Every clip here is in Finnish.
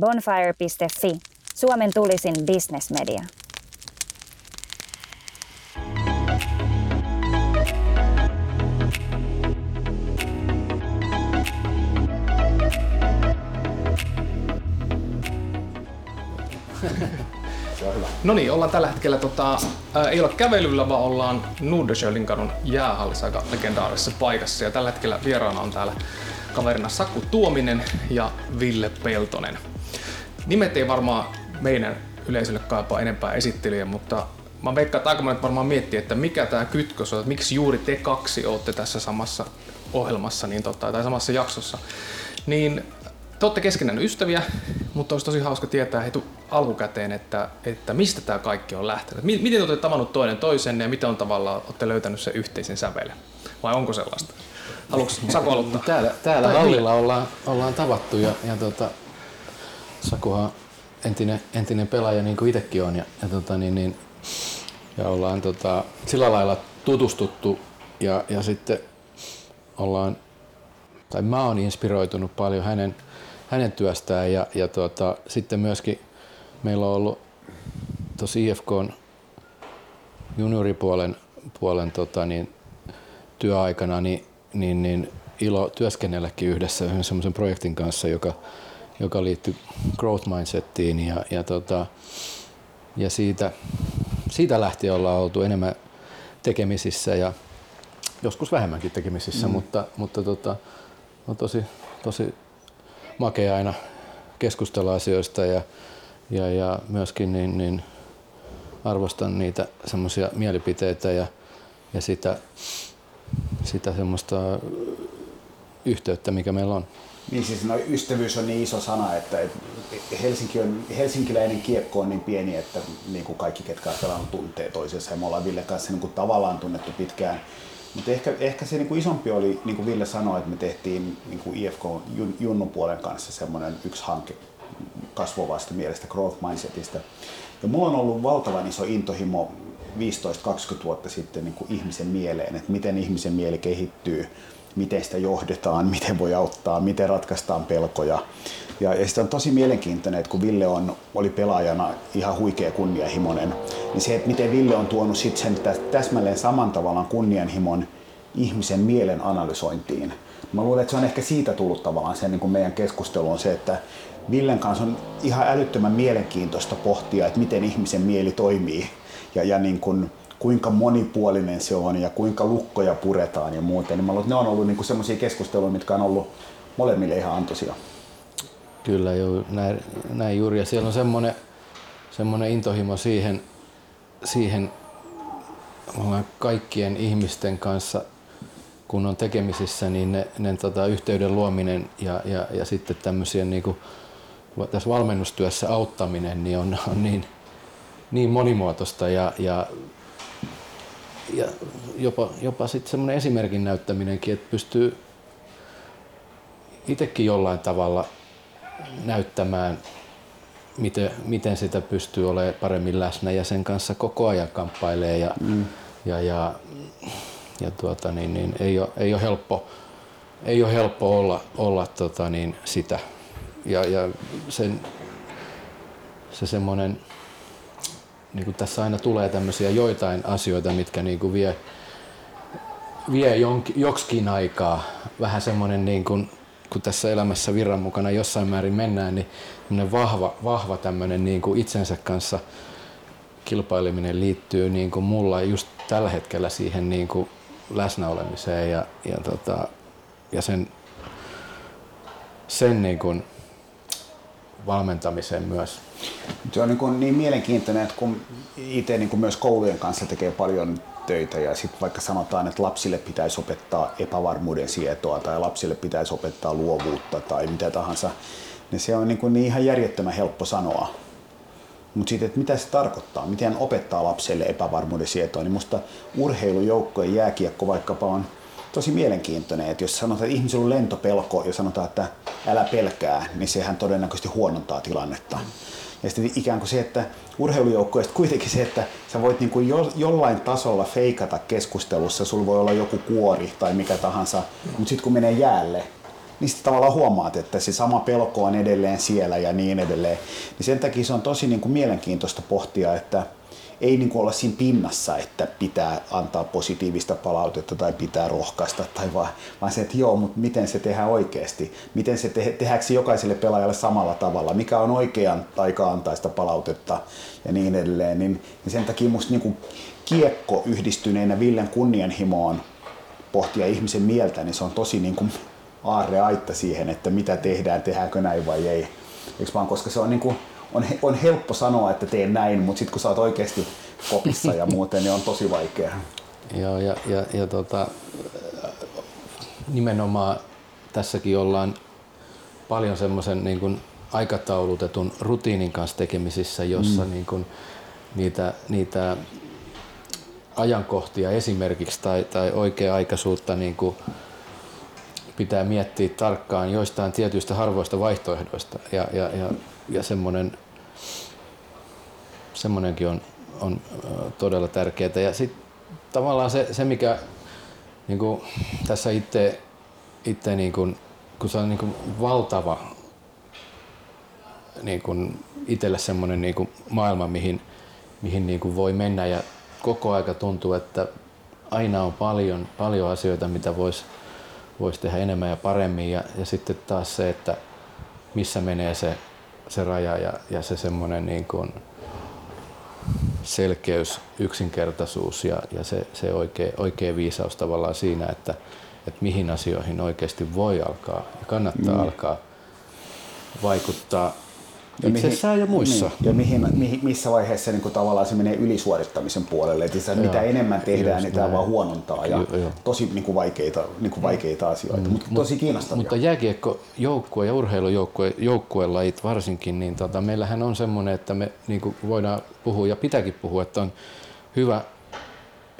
Bonfire.fi, Suomen tulisin bisnesmedia. No niin, ollaan tällä hetkellä, tota, ää, ei olla kävelyllä, vaan ollaan Nordensjölin kadun jäähallissa aika legendaarisessa paikassa. Ja tällä hetkellä vieraana on täällä kaverina Saku Tuominen ja Ville Peltonen. Nimet ei varmaan meidän yleisölle kaipaa enempää esittelyjä, mutta mä veikkaan, että aika monet varmaan miettii, että mikä tämä kytkös on, että miksi juuri te kaksi olette tässä samassa ohjelmassa niin tota, tai samassa jaksossa. Niin te olette keskenään ystäviä, mutta olisi tosi hauska tietää heti alkukäteen, että, että mistä tämä kaikki on lähtenyt. Miten te olette tavannut toinen toisenne ja miten on tavallaan olette löytänyt sen yhteisen sävelen? Vai onko sellaista? Haluatko Saku aloittaa? Täällä, täällä hallilla ollaan, ollaan tavattu ja, ja tota, Sakuhan entinen, entinen pelaaja niin kuin itsekin on. Ja, ja, tota, niin, niin, ja ollaan tota, sillä lailla tutustuttu ja, ja sitten ollaan, tai mä oon inspiroitunut paljon hänen, hänen työstään ja, ja tota, sitten myöskin meillä on ollut tosi IFK junioripuolen puolen, tota, niin, työaikana niin, niin, niin ilo työskennelläkin yhdessä yhden semmoisen projektin kanssa, joka, joka liittyy growth mindsettiin ja, ja, tota, ja siitä, siitä lähtien ollaan oltu enemmän tekemisissä ja joskus vähemmänkin tekemisissä, mm. mutta, mutta tota, on tosi, tosi makea aina keskustella asioista ja, ja, ja myöskin niin, niin arvostan niitä semmoisia mielipiteitä ja, ja sitä, sitä semmoista yhteyttä, mikä meillä on. Niin siis no, ystävyys on niin iso sana, että Helsinki on, helsinkiläinen kiekko on niin pieni, että niin kuin kaikki ketkä on tuntee toisensa ja me ollaan Ville kanssa niin kuin tavallaan tunnettu pitkään. Mutta ehkä, ehkä se niin kuin isompi oli, niin kuin Ville sanoi, että me tehtiin niin kuin IFK Junnun puolen kanssa semmoinen yksi hanke kasvavasta mielestä growth mindsetista. Ja mulla on ollut valtavan iso intohimo 15-20 vuotta sitten niin kuin ihmisen mieleen, että miten ihmisen mieli kehittyy, miten sitä johdetaan, miten voi auttaa, miten ratkaistaan pelkoja. Ja, ja sitten on tosi mielenkiintoinen, että kun Ville on, oli pelaajana ihan huikea kunnianhimoinen, niin se, että miten Ville on tuonut sit sen täsmälleen saman tavallaan kunnianhimon ihmisen mielen analysointiin. Mä luulen, että se on ehkä siitä tullut tavallaan se niin kuin meidän keskustelu on se, että Villen kanssa on ihan älyttömän mielenkiintoista pohtia, että miten ihmisen mieli toimii ja, ja niin kuin, kuinka monipuolinen se on ja kuinka lukkoja puretaan ja muuten. Niin mä luulen, että ne on ollut niin semmoisia keskusteluja, mitkä on ollut molemmille ihan antoisia. Kyllä, joo, näin, näin juuri. Ja siellä on semmoinen, semmoinen intohimo siihen, siihen kaikkien ihmisten kanssa, kun on tekemisissä, niin ne, ne tota, yhteyden luominen ja, ja, ja sitten tämmöisiä niin kuin, tässä valmennustyössä auttaminen niin on, on niin, niin monimuotoista ja, ja, ja jopa, jopa sitten semmoinen esimerkin näyttäminenkin, että pystyy itsekin jollain tavalla näyttämään, miten, miten sitä pystyy olemaan paremmin läsnä ja sen kanssa koko ajan kamppailee ja, mm. ja, ja, ja tuota, niin, niin, ei, ole, ei ole helppo, ei ole helppo olla, olla tota, niin, sitä. Ja, ja sen, se semmoinen, niin kuin tässä aina tulee tämmöisiä joitain asioita, mitkä niin kuin vie, vie jonkin, joksikin aikaa. Vähän semmoinen niin kuin kun tässä elämässä virran mukana jossain määrin mennään, niin vahva, vahva tämmöinen niin kuin itsensä kanssa kilpaileminen liittyy niin kuin mulla just tällä hetkellä siihen niin kuin läsnäolemiseen ja, ja, tota, ja sen, sen niin kuin valmentamiseen myös. Se on niin, kuin niin mielenkiintoinen, että kun itse niin kuin myös koulujen kanssa tekee paljon töitä ja sitten vaikka sanotaan, että lapsille pitäisi opettaa epävarmuuden sietoa tai lapsille pitäisi opettaa luovuutta tai mitä tahansa, niin se on niin, kuin niin ihan järjettömän helppo sanoa. Mutta sitten, että mitä se tarkoittaa, miten opettaa lapselle epävarmuuden sietoa, niin musta urheilujoukkojen jääkiekko vaikkapa on tosi mielenkiintoinen, että jos sanotaan, että ihmisellä on lentopelko ja sanotaan, että älä pelkää, niin sehän todennäköisesti huonontaa tilannetta. Ja sitten ikään kuin se, että urheilujoukkoista kuitenkin se, että sä voit niin kuin jo, jollain tasolla feikata keskustelussa, sulla voi olla joku kuori tai mikä tahansa, mutta sitten kun menee jäälle, niin sitten tavallaan huomaat, että se sama pelko on edelleen siellä ja niin edelleen. Niin sen takia se on tosi niin kuin mielenkiintoista pohtia, että ei niin kuin olla siinä pinnassa, että pitää antaa positiivista palautetta tai pitää rohkaista, tai vaan, vaan se, että joo, mutta miten se tehdään oikeasti, miten se te, tehdäänkö se jokaiselle pelaajalle samalla tavalla, mikä on oikean aika antaa sitä palautetta ja niin edelleen. Niin, niin sen takia musta niin kuin kiekko yhdistyneenä Villen kunnianhimoon pohtia ihmisen mieltä, niin se on tosi niin kuin aarre aitta siihen, että mitä tehdään, tehdäänkö näin vai ei. Eikö vaan, koska se on, niin kuin, on, on helppo sanoa, että teen näin, mutta sitten kun sä oot oikeasti kopissa ja muuten, niin on tosi vaikea. Joo, ja, ja, ja tota, nimenomaan tässäkin ollaan paljon semmoisen niin kuin aikataulutetun rutiinin kanssa tekemisissä, jossa mm. niin kuin niitä, niitä ajankohtia esimerkiksi tai, tai oikea-aikaisuutta niin kuin pitää miettiä tarkkaan joistain tietyistä harvoista vaihtoehdoista. Ja, ja, ja, ja semmoinen, semmoinenkin on, on todella tärkeää. Ja sitten tavallaan se, se mikä niin kuin tässä itse, itse niin kuin, kun se on niin kuin valtava niin kuin itselle semmoinen niin kuin maailma, mihin, mihin niin kuin voi mennä ja koko aika tuntuu, että aina on paljon, paljon asioita, mitä voisi vois tehdä enemmän ja paremmin. Ja, ja sitten taas se, että missä menee se, se raja ja, ja se semmoinen niin kuin selkeys, yksinkertaisuus ja, ja se, se oikea, oikea viisaus tavallaan siinä, että, että mihin asioihin oikeasti voi alkaa ja kannattaa mm. alkaa vaikuttaa itsessään mihin, ja muissa. Niin, ja mihin, mihin, missä vaiheessa niin kuin tavallaan se menee ylisuorittamisen puolelle. Että sitä, mitä enemmän tehdään, niin tämä vaan huonontaa. Ja jo, jo. tosi niin kuin vaikeita, niin kuin vaikeita asioita, mm. mutta tosi kiinnostavia. Mutta jääkiekko joukkue ja urheilujoukkue joukkuelajit varsinkin, niin tota, meillähän on semmoinen, että me niin kuin voidaan puhua ja pitääkin puhua, että on hyvä,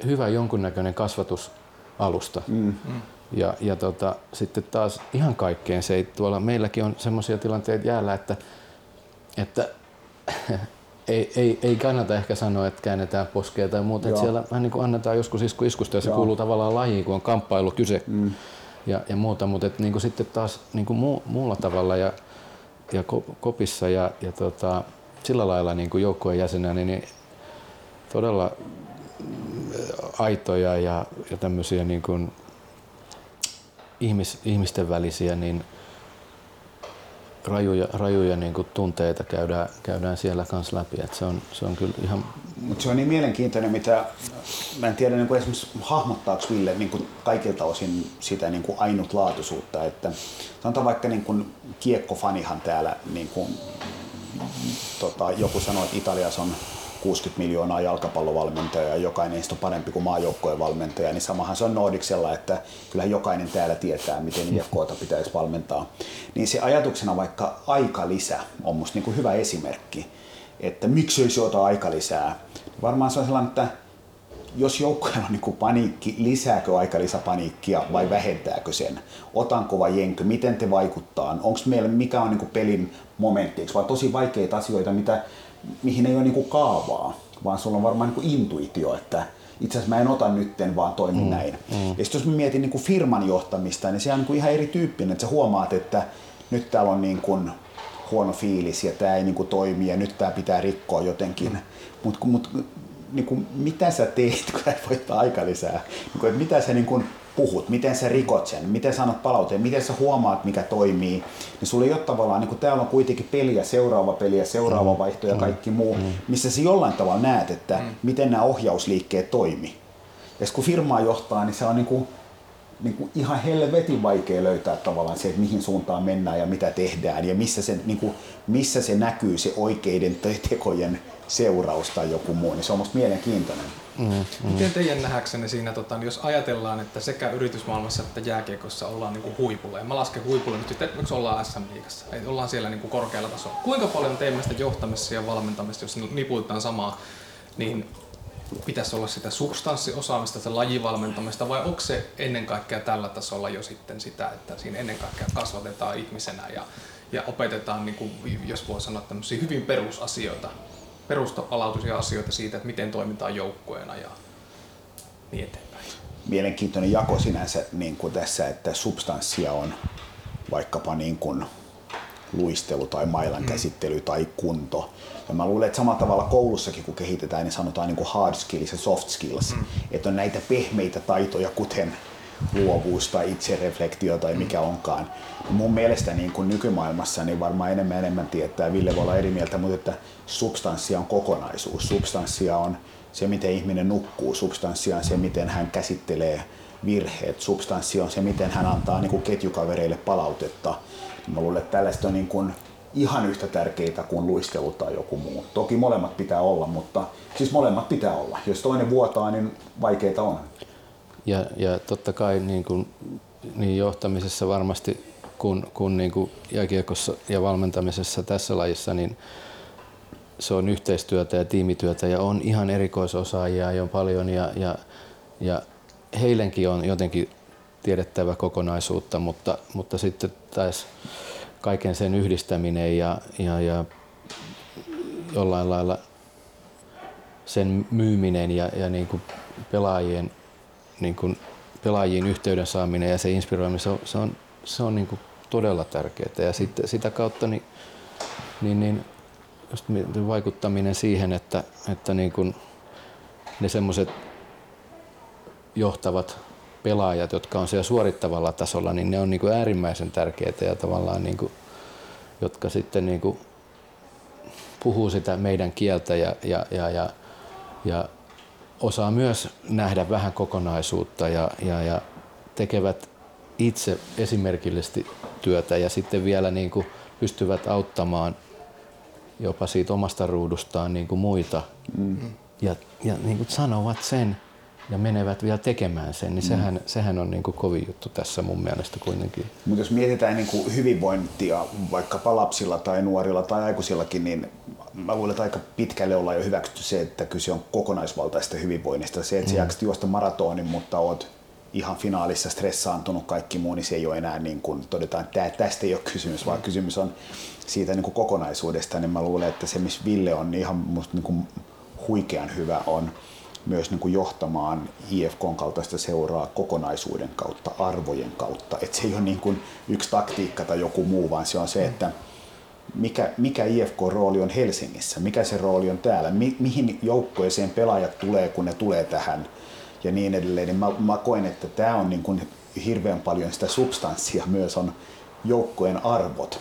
hyvä jonkunnäköinen kasvatusalusta. Mm. Mm. Ja, ja tota, sitten taas ihan kaikkeen se ei tuolla, meilläkin on semmoisia tilanteita jäällä, että että ei, ei, ei kannata ehkä sanoa, että käännetään poskea tai muuta. Että siellä vähän niin kuin annetaan joskus isku iskusta ja se Joo. kuuluu tavallaan lajiin, kun on kamppailu kyse mm. ja, ja muuta. Mutta niin kuin sitten taas niin kuin muu, muulla tavalla ja, ja kopissa ja, ja tota, sillä lailla niin kuin joukkueen jäsenä, niin, niin todella aitoja ja, ja tämmöisiä niin kuin ihmis, ihmisten välisiä, niin – rajuja, rajuja niin kuin tunteita käydään, käydään siellä kanssa läpi. Et se, on, se on kyllä ihan... Mutta se on niin mielenkiintoinen, mitä mä en tiedä niin kuin esimerkiksi hahmottaako Ville niin kuin kaikilta osin sitä niin kuin ainutlaatuisuutta. Että sanotaan vaikka niin kuin kiekkofanihan täällä, niin kuin, tota, joku sanoi, että Italiassa on 60 miljoonaa jalkapallovalmentajaa ja jokainen niistä on parempi kuin maajoukkojen valmentaja, niin samahan se on Nordicsella, että kyllähän jokainen täällä tietää, miten IFKta pitäisi valmentaa. Niin se ajatuksena vaikka aika lisä on musta niin kuin hyvä esimerkki, että miksi se ota aika lisää. Varmaan se on sellainen, että jos joukkueella on niin paniikki, lisääkö aika paniikkia vai vähentääkö sen? Otanko vai jenkö? Miten te vaikuttaa? Onko meillä, mikä on niin pelin momentti? Vai tosi vaikeita asioita, mitä mihin ei ole niinku kaavaa, vaan sulla on varmaan niinku intuitio, että itse asiassa mä en ota nytten, vaan toimin mm, näin. Mm. Ja sitten jos mä mietin niinku firman johtamista, niin se on niinku ihan erityyppinen, että sä huomaat, että nyt täällä on niinku huono fiilis ja tämä ei niinku toimi ja nyt tämä pitää rikkoa jotenkin. Mm. Mutta mut, niinku, mitä sä teet, kun sä voittaa aika lisää? Niinku, että mitä sä niinku, puhut, miten sä rikot sen, miten sanot palauteen, miten sä huomaat, mikä toimii, niin sulla ei ole tavallaan, niin kun täällä on kuitenkin peliä, seuraava peliä, seuraava mm. vaihto ja mm. kaikki muu, mm. missä sä jollain tavalla näet, että mm. miten nämä ohjausliikkeet toimii. Ja kun firmaa johtaa, niin se on niin kuin, niin kuin ihan helvetin vaikea löytää tavallaan se, että mihin suuntaan mennään ja mitä tehdään ja missä se, niin kuin, missä se näkyy se oikeiden tekojen seuraus tai joku muu, niin se on musta mielenkiintoinen. Mm, mm. Miten teidän nähäksenne siinä, tota, jos ajatellaan, että sekä yritysmaailmassa että jääkiekossa ollaan niin kuin huipulla, ja mä lasken huipulle nyt, että ollaan SM-liigassa, ollaan siellä niin kuin korkealla tasolla. Kuinka paljon teemme sitä johtamisessa ja valmentamista, jos niputetaan samaa, niin pitäisi olla sitä substanssiosaamista, sitä lajivalmentamista, vai onko se ennen kaikkea tällä tasolla jo sitten sitä, että siinä ennen kaikkea kasvatetaan ihmisenä ja, ja opetetaan, niin kuin, jos voi sanoa, tämmöisiä hyvin perusasioita perustapalautuisia asioita siitä, että miten toimitaan joukkueena ja niin eteenpäin. Mielenkiintoinen jako sinänsä niin kuin tässä, että substanssia on vaikkapa niin kuin luistelu tai mailan käsittely tai kunto. Ja mä luulen, että samalla tavalla koulussakin kun kehitetään, niin sanotaan niin kuin hard skills ja soft skills. Mm. Että on näitä pehmeitä taitoja, kuten luovuus tai itsereflektio tai mikä onkaan. Mun mielestä niin kuin nykymaailmassa niin varmaan enemmän enemmän tietää, Ville voi olla eri mieltä, mutta että substanssia on kokonaisuus. Substanssia on se, miten ihminen nukkuu. Substanssia on se, miten hän käsittelee virheet. Substanssi on se, miten hän antaa niin kuin ketjukavereille palautetta. Mä luulen, että tällaista on niin kuin ihan yhtä tärkeitä kuin luistelu tai joku muu. Toki molemmat pitää olla, mutta siis molemmat pitää olla. Jos toinen vuotaa, niin vaikeita on. Ja, ja totta kai niin kuin, niin johtamisessa varmasti kun, kun niin kuin jääkiekossa ja valmentamisessa tässä lajissa, niin se on yhteistyötä ja tiimityötä ja on ihan erikoisosaajia jo paljon ja, ja, ja heillekin on jotenkin tiedettävä kokonaisuutta, mutta, mutta sitten taas kaiken sen yhdistäminen ja, ja, ja jollain lailla sen myyminen ja, ja niin kuin pelaajien, niin kuin pelaajiin yhteyden saaminen ja se inspiroiminen, se on, se on, se on niin kuin todella tärkeää. Ja sitten sitä kautta niin, niin, niin just vaikuttaminen siihen, että, että niin kuin ne semmoiset johtavat pelaajat, jotka on siellä suorittavalla tasolla, niin ne on niin kuin äärimmäisen tärkeitä ja tavallaan niin kuin, jotka sitten niin kuin puhuu sitä meidän kieltä ja, ja, ja, ja, ja osaa myös nähdä vähän kokonaisuutta ja, ja, ja tekevät itse esimerkillisesti työtä ja sitten vielä niin kuin pystyvät auttamaan jopa siitä omasta ruudustaan niin kuin muita mm. ja, ja niin kuin sanovat sen ja menevät vielä tekemään sen, niin mm. sehän, sehän on niin kuin kovin juttu tässä mun mielestä kuitenkin. Mutta jos mietitään niin kuin hyvinvointia vaikkapa lapsilla tai nuorilla tai aikuisillakin, niin mä luulen, että aika pitkälle ollaan jo hyväksytty se, että kyse on kokonaisvaltaista hyvinvoinnista. Se, että mm. sä juosta maratonin, mutta oot ihan finaalissa stressaantunut kaikki muu, niin se ei ole enää niin kuin todetaan, että tästä ei ole kysymys, vaan kysymys on siitä niin kuin kokonaisuudesta, niin mä luulen, että se missä Ville on niin ihan musta niin kuin huikean hyvä on myös niin kuin johtamaan IFKn kaltaista seuraa kokonaisuuden kautta, arvojen kautta. Että se ei ole niin kuin yksi taktiikka tai joku muu, vaan se on se, että mikä, mikä IFK-rooli on Helsingissä, mikä se rooli on täällä, mi, mihin joukkoeseen pelaajat tulee, kun ne tulee tähän ja niin edelleen. Niin mä, mä koen, että tämä on niin kuin hirveän paljon sitä substanssia myös on joukkojen arvot,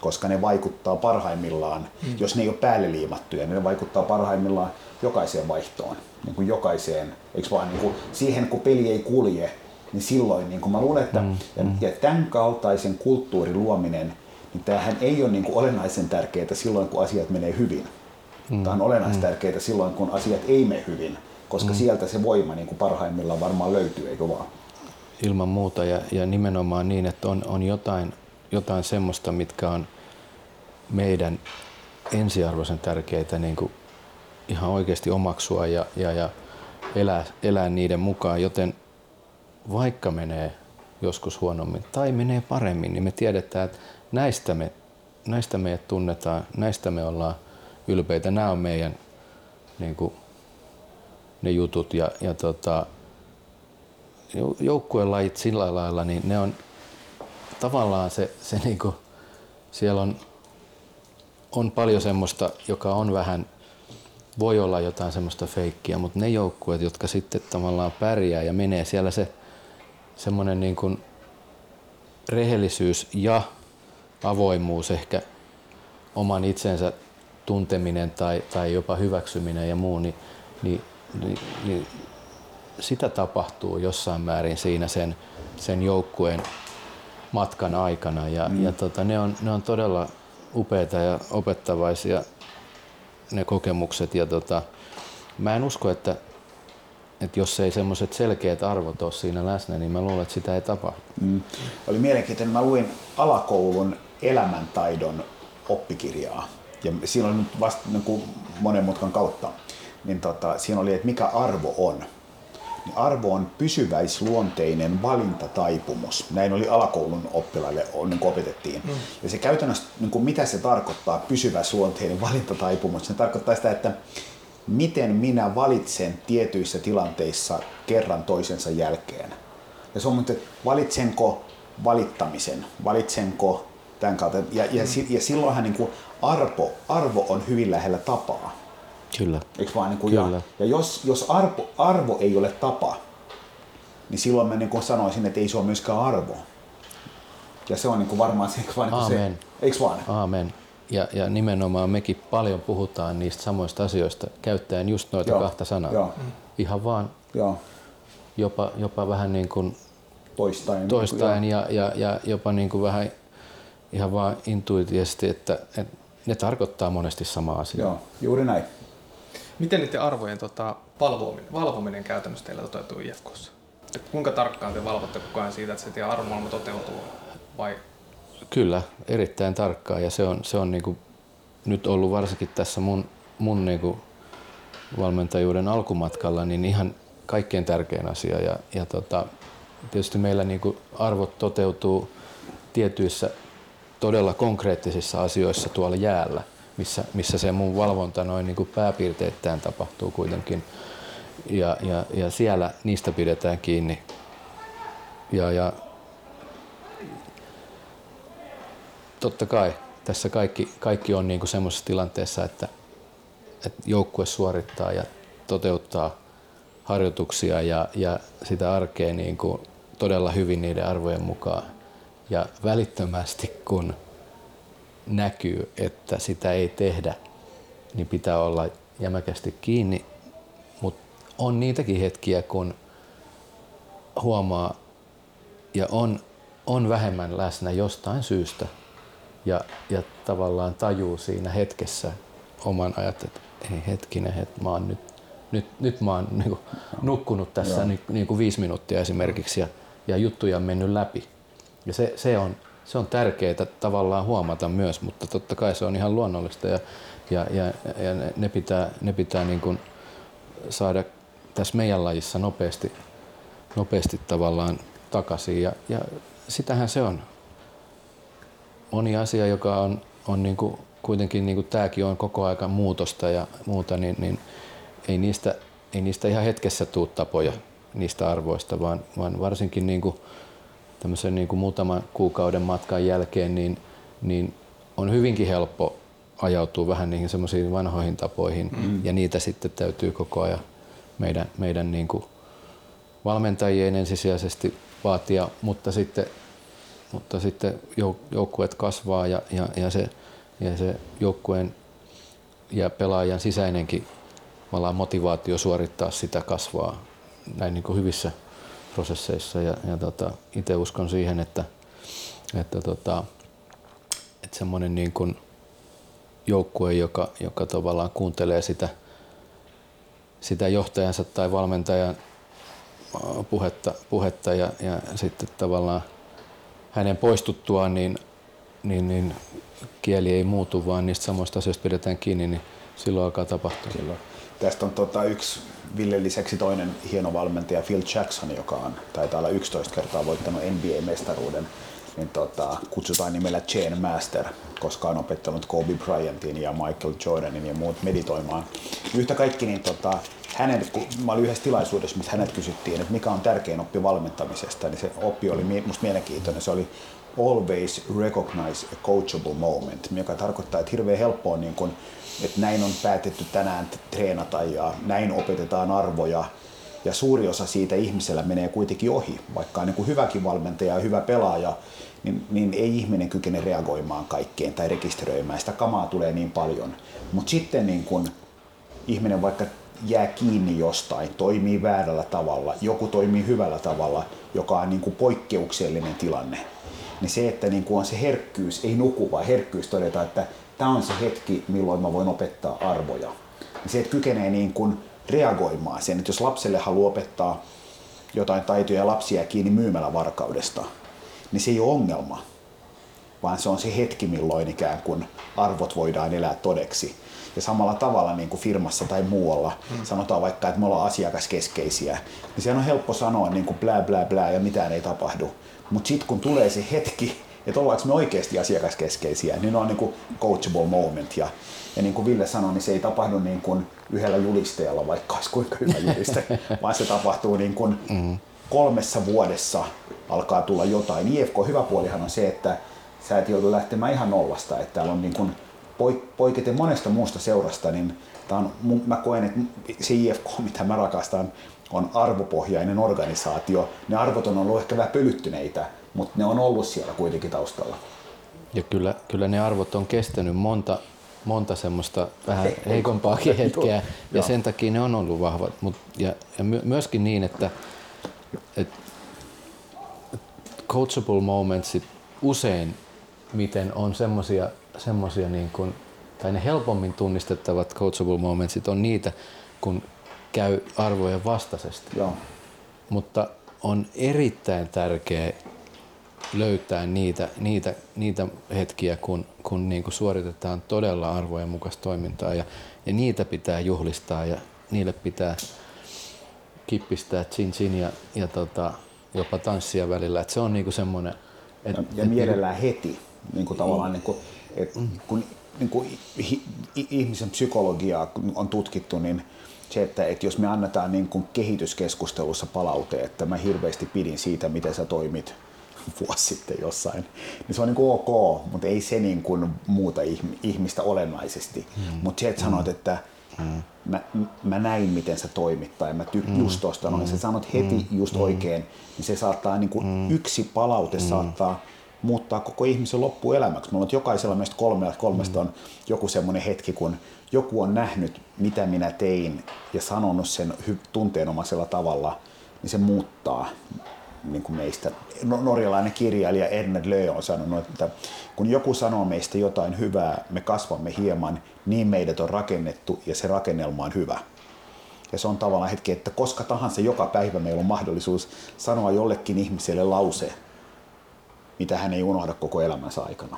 koska ne vaikuttaa parhaimmillaan, mm. jos ne ei ole päälle liimattuja, niin ne vaikuttaa parhaimmillaan jokaiseen vaihtoon, niin kuin jokaiseen, eikö vaan niin kuin siihen kun peli ei kulje, niin silloin niin kuin mä luulen, että mm, ja, mm. ja tämän kaltaisen kulttuurin luominen, niin tämähän ei ole niin kuin olennaisen tärkeää silloin, kun asiat menee hyvin. Mm, Tämä on olennaisen mm. tärkeää silloin, kun asiat ei mene hyvin, koska mm. sieltä se voima niin kuin parhaimmillaan varmaan löytyy, eikö vaan? Ilman muuta ja, ja nimenomaan niin, että on, on jotain, jotain semmoista, mitkä on meidän ensiarvoisen tärkeitä niin kuin ihan oikeasti omaksua ja, ja, ja elää, elää niiden mukaan, joten vaikka menee joskus huonommin tai menee paremmin, niin me tiedetään, että näistä me, näistä meidät tunnetaan, näistä me ollaan ylpeitä. Nämä on meidän niin kuin, ne jutut ja, ja tota, joukkueen lajit sillä lailla, niin ne on tavallaan se, se niin kuin, siellä on, on paljon semmoista, joka on vähän voi olla jotain semmoista feikkiä, mutta ne joukkueet, jotka sitten tavallaan pärjää ja menee siellä se semmoinen niin kuin rehellisyys ja avoimuus, ehkä oman itsensä tunteminen tai, tai jopa hyväksyminen ja muu, niin, niin, niin, niin sitä tapahtuu jossain määrin siinä sen, sen joukkueen matkan aikana ja, mm. ja tota, ne, on, ne on todella upeita ja opettavaisia ne kokemukset. Ja tota, mä en usko, että, että jos ei semmoiset selkeät arvot ole siinä läsnä, niin mä luulen, että sitä ei tapahdu. Mm. Oli mielenkiintoinen. Mä luin alakoulun elämäntaidon oppikirjaa. Ja siinä oli nyt vasta niin kuin monen mutkan kautta. Niin tota, siinä oli, että mikä arvo on niin arvo on pysyväisluonteinen valintataipumus. Näin oli alakoulun oppilaille niin opetettiin. Mm. Ja se käytännössä, niin kuin mitä se tarkoittaa, pysyväisluonteinen valintataipumus, se tarkoittaa sitä, että miten minä valitsen tietyissä tilanteissa kerran toisensa jälkeen. Ja se on, että valitsenko valittamisen, valitsenko tämän kautta. Ja, ja, mm. ja silloinhan niin kuin arvo, arvo on hyvin lähellä tapaa. Kyllä. Eikö vaan niin kuin, Kyllä. Ja, ja jos, jos arvo, arvo ei ole tapa, niin silloin mä niin kuin sanoisin, että ei se ole myöskään arvo. Ja se on niin kuin varmaan se, vaan niin kuin se, Aamen. eikö vaan? Aamen. Ja, ja nimenomaan mekin paljon puhutaan niistä samoista asioista, käyttäen just noita Joo. kahta sanaa. Joo. Ihan vaan Joo, jopa, jopa vähän niin kuin toistaen. toistaen ja, ja, ja jopa niin kuin vähän ihan vaan intuitiivisesti, että, että ne tarkoittaa monesti samaa asiaa. Joo, juuri näin. Miten niiden arvojen tota, valvominen, valvominen käytännössä teillä toteutuu IFKssa? Et kuinka tarkkaan te valvotte koko ajan siitä, että se teidän arvomaailma toteutuu? Vai Kyllä, erittäin tarkkaan ja se on, se on niin kuin nyt ollut varsinkin tässä mun, mun niin kuin valmentajuuden alkumatkalla niin ihan kaikkein tärkein asia ja, ja tota, tietysti meillä niin kuin arvot toteutuu tietyissä todella konkreettisissa asioissa tuolla jäällä, missä, missä se mun valvonta noin niin kuin pääpiirteittäin tapahtuu kuitenkin ja, ja, ja siellä niistä pidetään kiinni ja, ja totta kai tässä kaikki, kaikki on niin semmoisessa tilanteessa, että, että joukkue suorittaa ja toteuttaa harjoituksia ja, ja sitä arkea niin kuin todella hyvin niiden arvojen mukaan. Ja välittömästi kun näkyy, että sitä ei tehdä, niin pitää olla jämäkästi kiinni. Mutta on niitäkin hetkiä, kun huomaa ja on, on vähemmän läsnä jostain syystä ja, ja tavallaan tajuu siinä hetkessä oman ajat, että ei hetkinen, het, mä oon nyt, nyt, nyt mä oon niin kuin, nukkunut tässä niin, niin kuin viisi minuuttia esimerkiksi ja, ja juttuja on mennyt läpi. Ja se, se, on, se on tärkeää tavallaan huomata myös, mutta totta kai se on ihan luonnollista ja, ja, ja, ja ne- pitää, ne pitää niin kuin saada tässä meidän lajissa nopeasti, nopeasti tavallaan takaisin. Ja, ja sitähän se on. Moni asia, joka on, on niin kuin, kuitenkin niin kuin tämäkin on koko aika muutosta ja muuta, niin, niin ei, niistä, ei niistä ihan hetkessä tuu tapoja niistä arvoista, vaan, vaan varsinkin niin kuin tämmöisen niin kuin muutaman kuukauden matkan jälkeen niin, niin on hyvinkin helppo ajautua vähän niihin semmoisiin vanhoihin tapoihin mm. ja niitä sitten täytyy koko ajan meidän, meidän niin kuin valmentajien ensisijaisesti vaatia, mutta sitten mutta sitten jouk- joukkueet kasvaa ja, ja, ja, se, ja se joukkueen ja pelaajan sisäinenkin motivaatio suorittaa sitä kasvaa näin niin kuin hyvissä prosesseissa ja, ja tota, itse uskon siihen, että, että, tota, että semmoinen niin kuin joukkue, joka, joka tavallaan kuuntelee sitä, sitä johtajansa tai valmentajan puhetta, puhetta ja, ja sitten tavallaan hänen poistuttuaan niin, niin, niin kieli ei muutu, vaan niistä samoista asioista pidetään kiinni, niin silloin alkaa tapahtua. Silloin. Tästä on tota, yksi Ville lisäksi toinen hieno valmentaja Phil Jackson, joka on, taitaa olla 11 kertaa voittanut NBA-mestaruuden. Niin tota, kutsutaan nimellä Chain Master, koska on opettanut Kobe Bryantin ja Michael Jordanin ja muut meditoimaan. Yhtä kaikki, niin tota, hänen, kun mä olin yhdessä tilaisuudessa, missä hänet kysyttiin, että mikä on tärkein oppi valmentamisesta, niin se oppi oli musta mielenkiintoinen. Se oli always recognize a coachable moment, mikä tarkoittaa, että hirveän helppoa niin kun, että näin on päätetty tänään treenata ja näin opetetaan arvoja. Ja suuri osa siitä ihmisellä menee kuitenkin ohi, vaikka on niin hyväkin valmentaja ja hyvä pelaaja, niin, niin ei ihminen kykene reagoimaan kaikkeen tai rekisteröimään. Sitä kamaa tulee niin paljon. Mutta sitten niin kun ihminen vaikka jää kiinni jostain, toimii väärällä tavalla, joku toimii hyvällä tavalla, joka on niin kuin poikkeuksellinen tilanne, niin se, että niin kuin on se herkkyys, ei nuku, vaan herkkyys todeta, että tämä on se hetki, milloin mä voin opettaa arvoja. Niin se, että kykenee niin kuin reagoimaan sen, että jos lapselle haluaa opettaa jotain taitoja ja lapsia kiinni myymällä varkaudesta, niin se ei ole ongelma, vaan se on se hetki, milloin ikään kuin arvot voidaan elää todeksi. Ja samalla tavalla niin kuin firmassa tai muualla, mm. sanotaan vaikka, että me ollaan asiakaskeskeisiä, niin sehän on helppo sanoa niin kuin blää blää blää ja mitään ei tapahdu. Mutta sitten kun tulee se hetki, että ollaanko me oikeasti asiakaskeskeisiä, niin ne on niin kuin coachable moment. Ja, ja niin kuin Ville sanoi, niin se ei tapahdu niin kuin yhdellä julisteella, vaikka olisi kuinka hyvä juliste, vaan se tapahtuu niin kuin kolmessa vuodessa alkaa tulla jotain. IFK hyvä puolihan on se, että sä et joudu lähtemään ihan nollasta, että täällä on niin kuin poiketen monesta muusta seurasta, niin tää on, mä koen, että se IFK, mitä mä rakastan, on arvopohjainen organisaatio. Ne arvot on ollut ehkä vähän pölyttyneitä, mutta ne on ollut siellä kuitenkin taustalla. Ja kyllä, kyllä ne arvot on kestänyt monta, monta semmoista vähän heikompaakin hetkeä ja sen takia ne on ollut vahvat. Mut, ja, ja myöskin niin, että, että coachable momentsit usein miten on semmosia, semmosia niin kuin, tai ne helpommin tunnistettavat coachable momentsit on niitä, kun käy arvojen vastaisesti. Joo. Mutta on erittäin tärkeää löytää niitä, niitä, niitä hetkiä, kun, kun niin kuin suoritetaan todella arvojen mukaista toimintaa ja, ja niitä pitää juhlistaa ja niille pitää kippistää chin chin ja, ja tota, jopa tanssia välillä. Et se on niinku semmoinen... Et, ja, ja mielellään et, heti, niin kuin tavallaan, niin kuin, et, kun niin kuin ihmisen psykologiaa on tutkittu, niin se, että, että jos me annetaan niin kuin kehityskeskustelussa palaute, että mä hirveästi pidin siitä, miten sä toimit vuosi sitten jossain, niin se on niin kuin ok, mutta ei se niin kuin muuta ihmistä olennaisesti. Mm. Mutta se, että sanot, mm. että mm. Mä, mä näin, miten sä toimit tai mä tykkään mm. just tosta noin, mm. sä sanot heti mm. just mm. oikein, niin se saattaa niin kuin mm. yksi palaute mm. saattaa muuttaa koko ihmisen loppuelämäksi. Mulla on jokaisella meistä kolme, kolmesta on joku semmoinen hetki, kun joku on nähnyt, mitä minä tein ja sanonut sen tunteenomaisella tavalla, niin se muuttaa niin kuin meistä. No, norjalainen kirjailija Ernest Löö on sanonut, että kun joku sanoo meistä jotain hyvää, me kasvamme hieman, niin meidät on rakennettu ja se rakennelma on hyvä. Ja se on tavallaan hetki, että koska tahansa joka päivä meillä on mahdollisuus sanoa jollekin ihmiselle lause, mitä hän ei unohda koko elämänsä aikana.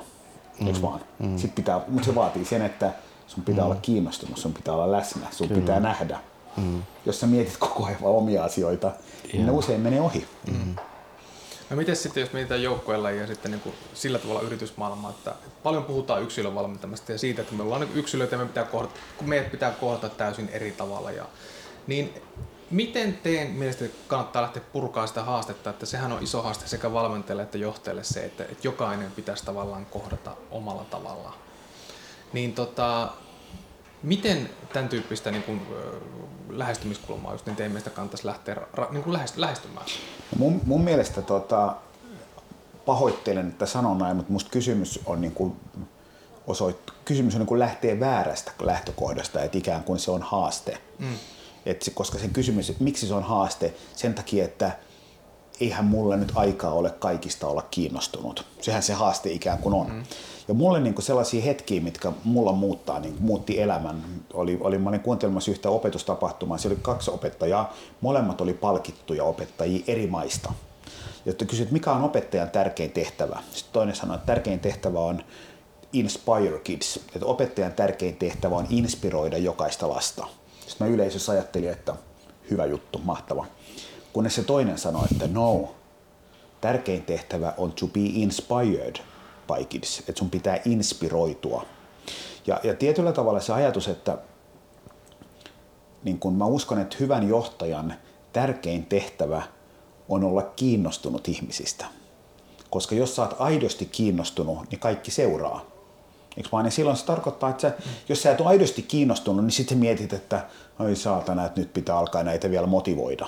Mm. vaan? Mm. Sitten pitää, mutta se vaatii sen, että sun pitää mm. olla kiinnostunut, sun pitää olla läsnä, sun Kyllä. pitää nähdä. Mm. Jos sä mietit koko ajan omia asioita, yeah. niin ne usein menee ohi. Mm. No miten sitten, jos mietitään joukkueella ja sitten niin kuin sillä tavalla yritysmaailmaa, että paljon puhutaan yksilön valmentamista ja siitä, että me ollaan niin yksilöitä ja me pitää kohdata, kun meidät pitää kohdata täysin eri tavalla. Ja, niin Miten teen mielestäni kannattaa lähteä purkaa sitä haastetta, että sehän on iso haaste sekä valmentajalle että johtajalle se, että, että jokainen pitäisi tavallaan kohdata omalla tavallaan. Niin tota, miten tämän tyyppistä niin kuin, lähestymiskulmaa just niin teidän mielestä kannattaisi lähteä niin kuin lähestymään? No mun, mun mielestä tota, pahoittelen, että sanon näin, mutta musta kysymys on niin kuin, osoit, kysymys on niin kuin lähtee väärästä lähtökohdasta, että ikään kuin se on haaste. Mm et koska sen kysymys, että miksi se on haaste, sen takia, että eihän mulla nyt aikaa ole kaikista olla kiinnostunut. Sehän se haaste ikään kuin on. Mm. Ja mulle niin kuin sellaisia hetkiä, mitkä mulla muuttaa, niin muutti elämän. Oli, oli, mä olin kuuntelemassa yhtä opetustapahtumaa, siellä oli kaksi opettajaa, molemmat oli palkittuja opettajia eri maista. Ja kysyt, mikä on opettajan tärkein tehtävä? Sitten toinen sanoi, että tärkein tehtävä on inspire kids. Että opettajan tärkein tehtävä on inspiroida jokaista lasta. Sitten mä yleisössä ajattelin, että hyvä juttu, mahtava. Kunnes se toinen sanoi, että no, tärkein tehtävä on to be inspired by kids, että sun pitää inspiroitua. Ja, ja tietyllä tavalla se ajatus, että niin kun mä uskon, että hyvän johtajan tärkein tehtävä on olla kiinnostunut ihmisistä. Koska jos sä oot aidosti kiinnostunut, niin kaikki seuraa. Eikö vaan? Silloin se tarkoittaa, että sä, jos sä et ole aidosti kiinnostunut, niin sitten mietit, että oi saatana, että nyt pitää alkaa näitä vielä motivoida.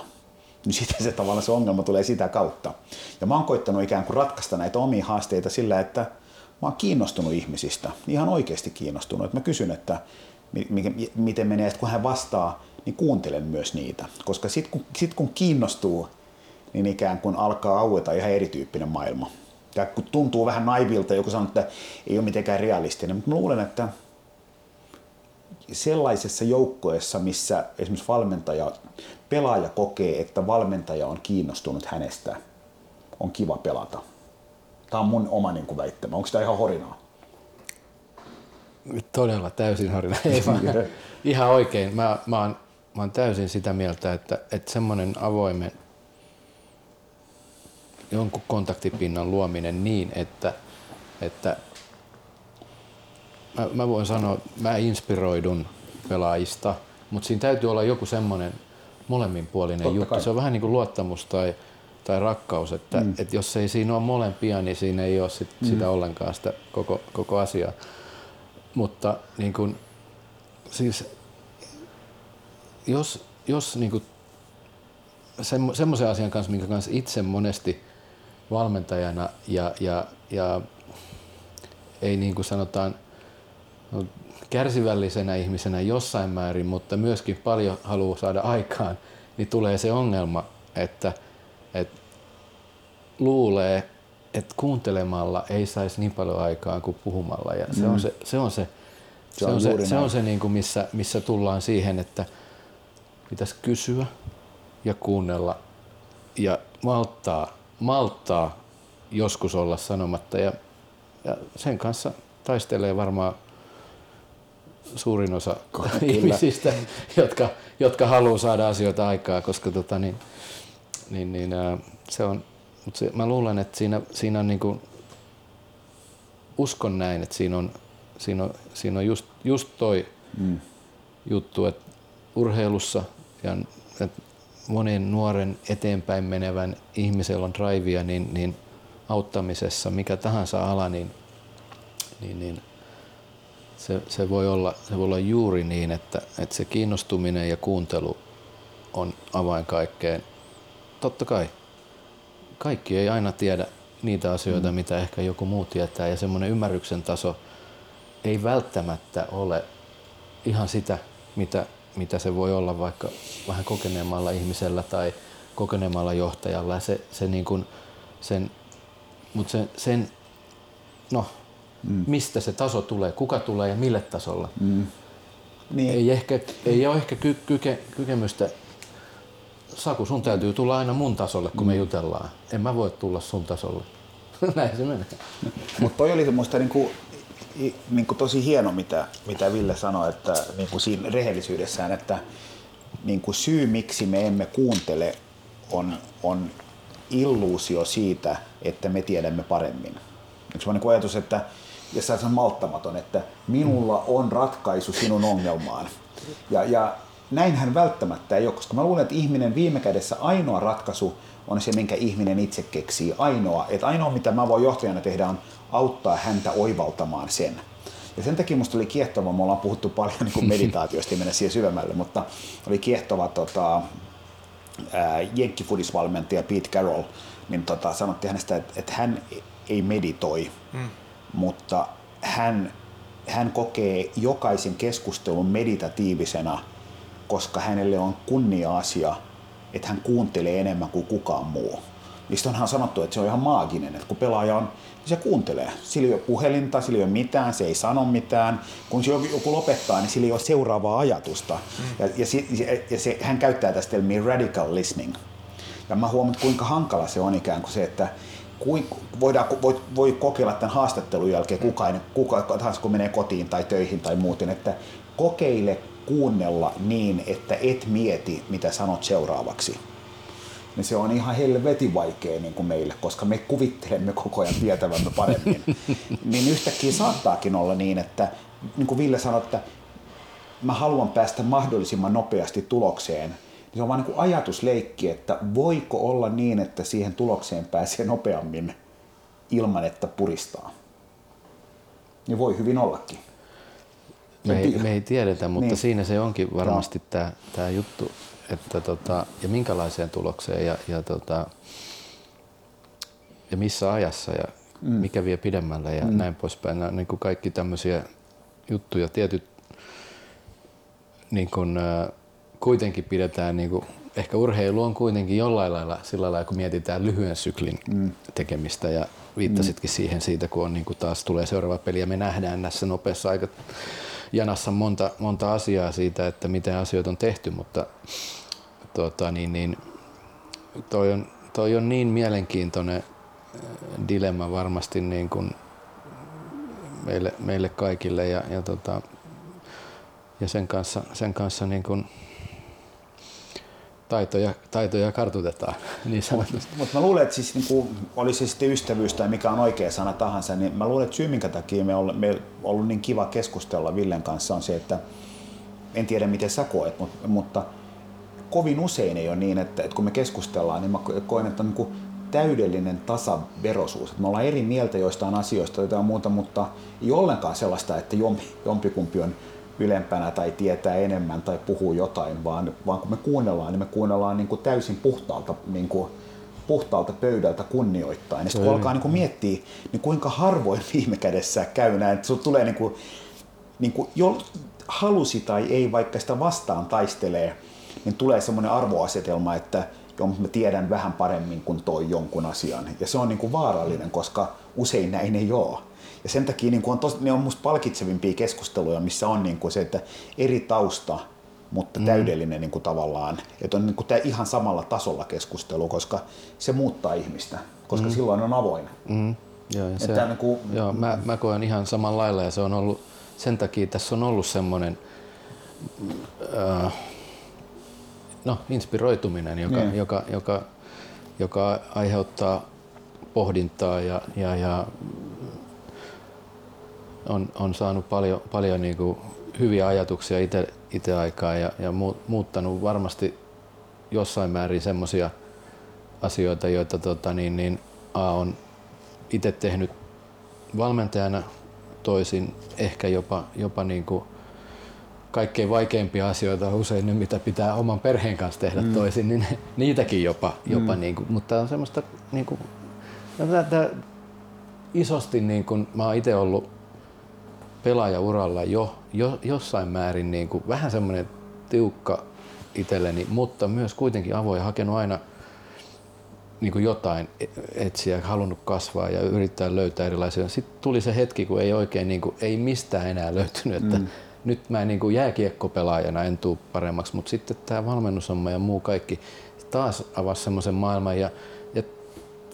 Niin sitten se tavallaan se ongelma tulee sitä kautta. Ja mä oon koittanut ikään kuin ratkaista näitä omia haasteita sillä, että mä oon kiinnostunut ihmisistä, ihan oikeasti kiinnostunut. Mä kysyn, että miten menee, että kun hän vastaa, niin kuuntelen myös niitä. Koska sitten kun, sit kun kiinnostuu, niin ikään kuin alkaa aueta ihan erityyppinen maailma. Ja kun tuntuu vähän naivilta, joku sanoo, että ei ole mitenkään realistinen, mutta mä luulen, että sellaisessa joukkoessa, missä esimerkiksi valmentaja, pelaaja kokee, että valmentaja on kiinnostunut hänestä, on kiva pelata. Tämä on mun oma niin kuin, väittämä. Onko tämä ihan horinaa? Todella täysin horina. Ei vaan, ihan oikein. Mä, mä, oon, mä oon täysin sitä mieltä, että, että semmoinen avoimen jonkun kontaktipinnan luominen niin, että, että mä, mä voin sanoa, mä inspiroidun pelaajista, mutta siinä täytyy olla joku semmoinen molemminpuolinen Totta juttu. Kai. Se on vähän niin kuin luottamus tai, tai rakkaus, että, mm. että jos ei siinä ole molempia, niin siinä ei ole sit, mm. sitä ollenkaan sitä koko, koko asiaa. Mutta niin kun, siis, jos, jos niin kun, semmoisen asian kanssa, minkä kanssa itse monesti valmentajana ja, ja, ja ei niin kuin sanotaan no, kärsivällisenä ihmisenä jossain määrin, mutta myöskin paljon haluaa saada aikaan, niin tulee se ongelma, että, että luulee, että kuuntelemalla ei saisi niin paljon aikaa kuin puhumalla. Ja se on mm. se, se, on se, se, on se, se, on se niin kuin missä, missä tullaan siihen, että pitäisi kysyä ja kuunnella ja malttaa, malttaa joskus olla sanomatta. Ja, ja sen kanssa taistelee varmaan suurin osa Kyllä. ihmisistä, jotka, jotka haluaa saada asioita aikaa, koska tota, niin, niin, niin, se on, mutta se, mä luulen, että siinä, siinä on niinku, uskon näin, että siinä on, siinä on, siinä on just, just toi mm. juttu, että urheilussa ja että monen nuoren eteenpäin menevän ihmisellä on drivea, niin, niin auttamisessa, mikä tahansa ala, niin, niin, niin se, se, voi olla, se voi olla juuri niin, että, että se kiinnostuminen ja kuuntelu on avain kaikkeen. Totta kai kaikki ei aina tiedä niitä asioita, mm. mitä ehkä joku muu tietää ja semmoinen ymmärryksen taso ei välttämättä ole ihan sitä, mitä, mitä se voi olla vaikka vähän kokeneemmalla ihmisellä tai kokeneemmalla johtajalla. Se, se niin kuin sen, mutta sen, sen, no, mm. mistä se taso tulee, kuka tulee ja mille tasolla. Mm. Niin. Ei, ehkä, ei ole ehkä ky, kyke, kykemystä Saku, sun täytyy tulla aina mun tasolle, kun me mm. jutellaan. En mä voi tulla sun tasolle. Näin se menee. Mutta toi oli semmoista niinku, niinku tosi hieno, mitä, mitä Ville sanoi, että niinku siinä rehellisyydessään, että niinku syy miksi me emme kuuntele on, on illuusio siitä, että me tiedämme paremmin. Yksi niinku ajatus, että ja sä on malttamaton, että minulla on ratkaisu sinun ongelmaan. Ja, ja näinhän välttämättä ei ole, koska mä luulen, että ihminen viime kädessä ainoa ratkaisu on se, minkä ihminen itse keksii. Ainoa, että ainoa mitä mä voin johtajana tehdä on auttaa häntä oivaltamaan sen. Ja sen takia musta oli kiehtova, me ollaan puhuttu paljon niin kuin meditaatiosta, ei mennä siihen syvemmälle, mutta oli kiehtova tota, jenkkifudisvalmentaja Pete Carroll, niin tota, sanottiin hänestä, että, että hän ei meditoi, mm. Mutta hän, hän kokee jokaisen keskustelun meditatiivisena – koska hänelle on kunnia-asia, että hän kuuntelee enemmän kuin kukaan muu. Mistä onhan sanottu, että se on ihan maaginen, että kun pelaaja on, niin se kuuntelee. Sillä ei ole puhelinta, sillä ei ole mitään, se ei sano mitään. Kun joku lopettaa, niin sillä ei ole seuraavaa ajatusta. Mm. Ja, ja, se, ja se, hän käyttää tästä termiä radical listening. Ja mä huomaan, kuinka hankala se on ikään kuin se, että kuin, voidaan, voi, voi kokeilla tämän haastattelun jälkeen kuka, kuka tahansa kun menee kotiin tai töihin tai muuten, että kokeile kuunnella niin, että et mieti, mitä sanot seuraavaksi. Niin se on ihan helvetin vaikea niin kuin meille, koska me kuvittelemme koko ajan tietävämme paremmin. niin yhtäkkiä saattaakin olla niin, että niin kuin Ville sanoi, että mä haluan päästä mahdollisimman nopeasti tulokseen, niin se on vain niin ajatusleikki, että voiko olla niin, että siihen tulokseen pääsee nopeammin ilman, että puristaa. Niin voi hyvin ollakin. Me ei, me ei tiedetä, mutta niin. siinä se onkin varmasti no. tämä tää juttu, että tota, ja minkälaiseen tulokseen ja, ja, tota, ja missä ajassa ja mm. mikä vie pidemmälle ja mm. näin poispäin. Nämä, niin kuin kaikki tämmöisiä juttuja, tietyt niin kuin, äh, kuitenkin pidetään, niin kuin, ehkä urheilu on kuitenkin jollain lailla sillä lailla, kun mietitään lyhyen syklin mm. tekemistä ja viittasitkin mm. siihen siitä, kun on, niin kuin taas tulee seuraava peli ja me nähdään näissä nopeassa aika janassa monta, monta asiaa siitä, että miten asioita on tehty, mutta tuota, niin, niin, toi, on, toi on niin mielenkiintoinen äh, dilemma varmasti niin kuin meille, meille kaikille ja, ja, tota, ja sen kanssa, sen kanssa niin kuin, taitoja, taitoja kartutetaan niin sanotusti. Mutta mä luulen, että siis, niin kuin, oli se sitten ystävyys tai mikä on oikea sana tahansa, niin mä luulen, että syy minkä takia me on, ollut niin kiva keskustella Villen kanssa on se, että en tiedä miten sä koet, mutta, mutta kovin usein ei ole niin, että, että kun me keskustellaan, niin mä koen, että on niin kuin täydellinen tasaverosuus. Me ollaan eri mieltä joistain asioista tai muuta, mutta ei ollenkaan sellaista, että jompi, jompikumpi on ylempänä tai tietää enemmän tai puhuu jotain, vaan, vaan kun me kuunnellaan, niin me kuunnellaan niin kuin täysin puhtaalta, niin kuin, puhtaalta pöydältä kunnioittain. Ja sitten kun alkaa niin kuin miettiä, niin kuinka harvoin viime kädessä käy näin, että sulla tulee niin kuin, niin kuin jo, halusi tai ei, vaikka sitä vastaan taistelee, niin tulee semmoinen arvoasetelma, että joo, mä tiedän vähän paremmin kuin toi jonkun asian. Ja se on niin kuin vaarallinen, koska usein näin ei ole. Ja sen takia niin kuin on tos, ne on musta palkitsevimpia keskusteluja, missä on niin kuin se, että eri tausta, mutta mm. täydellinen niin kuin tavallaan, että on niin kuin ihan samalla tasolla keskustelu, koska se muuttaa ihmistä, koska mm. silloin on avoin. Mm. Joo, ja se, niin kuin, joo mä, mä koen ihan samalla lailla ja se on ollut, sen takia tässä on ollut semmoinen äh, no, inspiroituminen, joka, niin. joka, joka, joka aiheuttaa pohdintaa ja, ja, ja on, on saanut paljon, paljon niin kuin hyviä ajatuksia itse aikaa ja, ja muuttanut varmasti jossain määrin semmoisia asioita, joita tota, niin, niin, A on itse tehnyt valmentajana toisin, ehkä jopa, jopa niin kuin kaikkein vaikeimpia asioita usein ne, mitä pitää oman perheen kanssa tehdä mm. toisin, niin niitäkin jopa, jopa mm. niin kuin, mutta on semmoista niin kuin, tätä, isosti niin kuin, mä oon itse ollut pelaajauralla jo, jo jossain määrin niin kuin, vähän semmoinen tiukka itselleni, mutta myös kuitenkin avoin ja hakenut aina niin kuin jotain etsiä, halunnut kasvaa ja yrittää löytää erilaisia. Sitten tuli se hetki, kun ei oikein niin kuin, ei mistään enää löytynyt, että mm nyt mä niin kuin jääkiekkopelaajana en tuu paremmaksi, mutta sitten tämä valmennushomma ja muu kaikki taas avasi semmoisen maailman ja, ja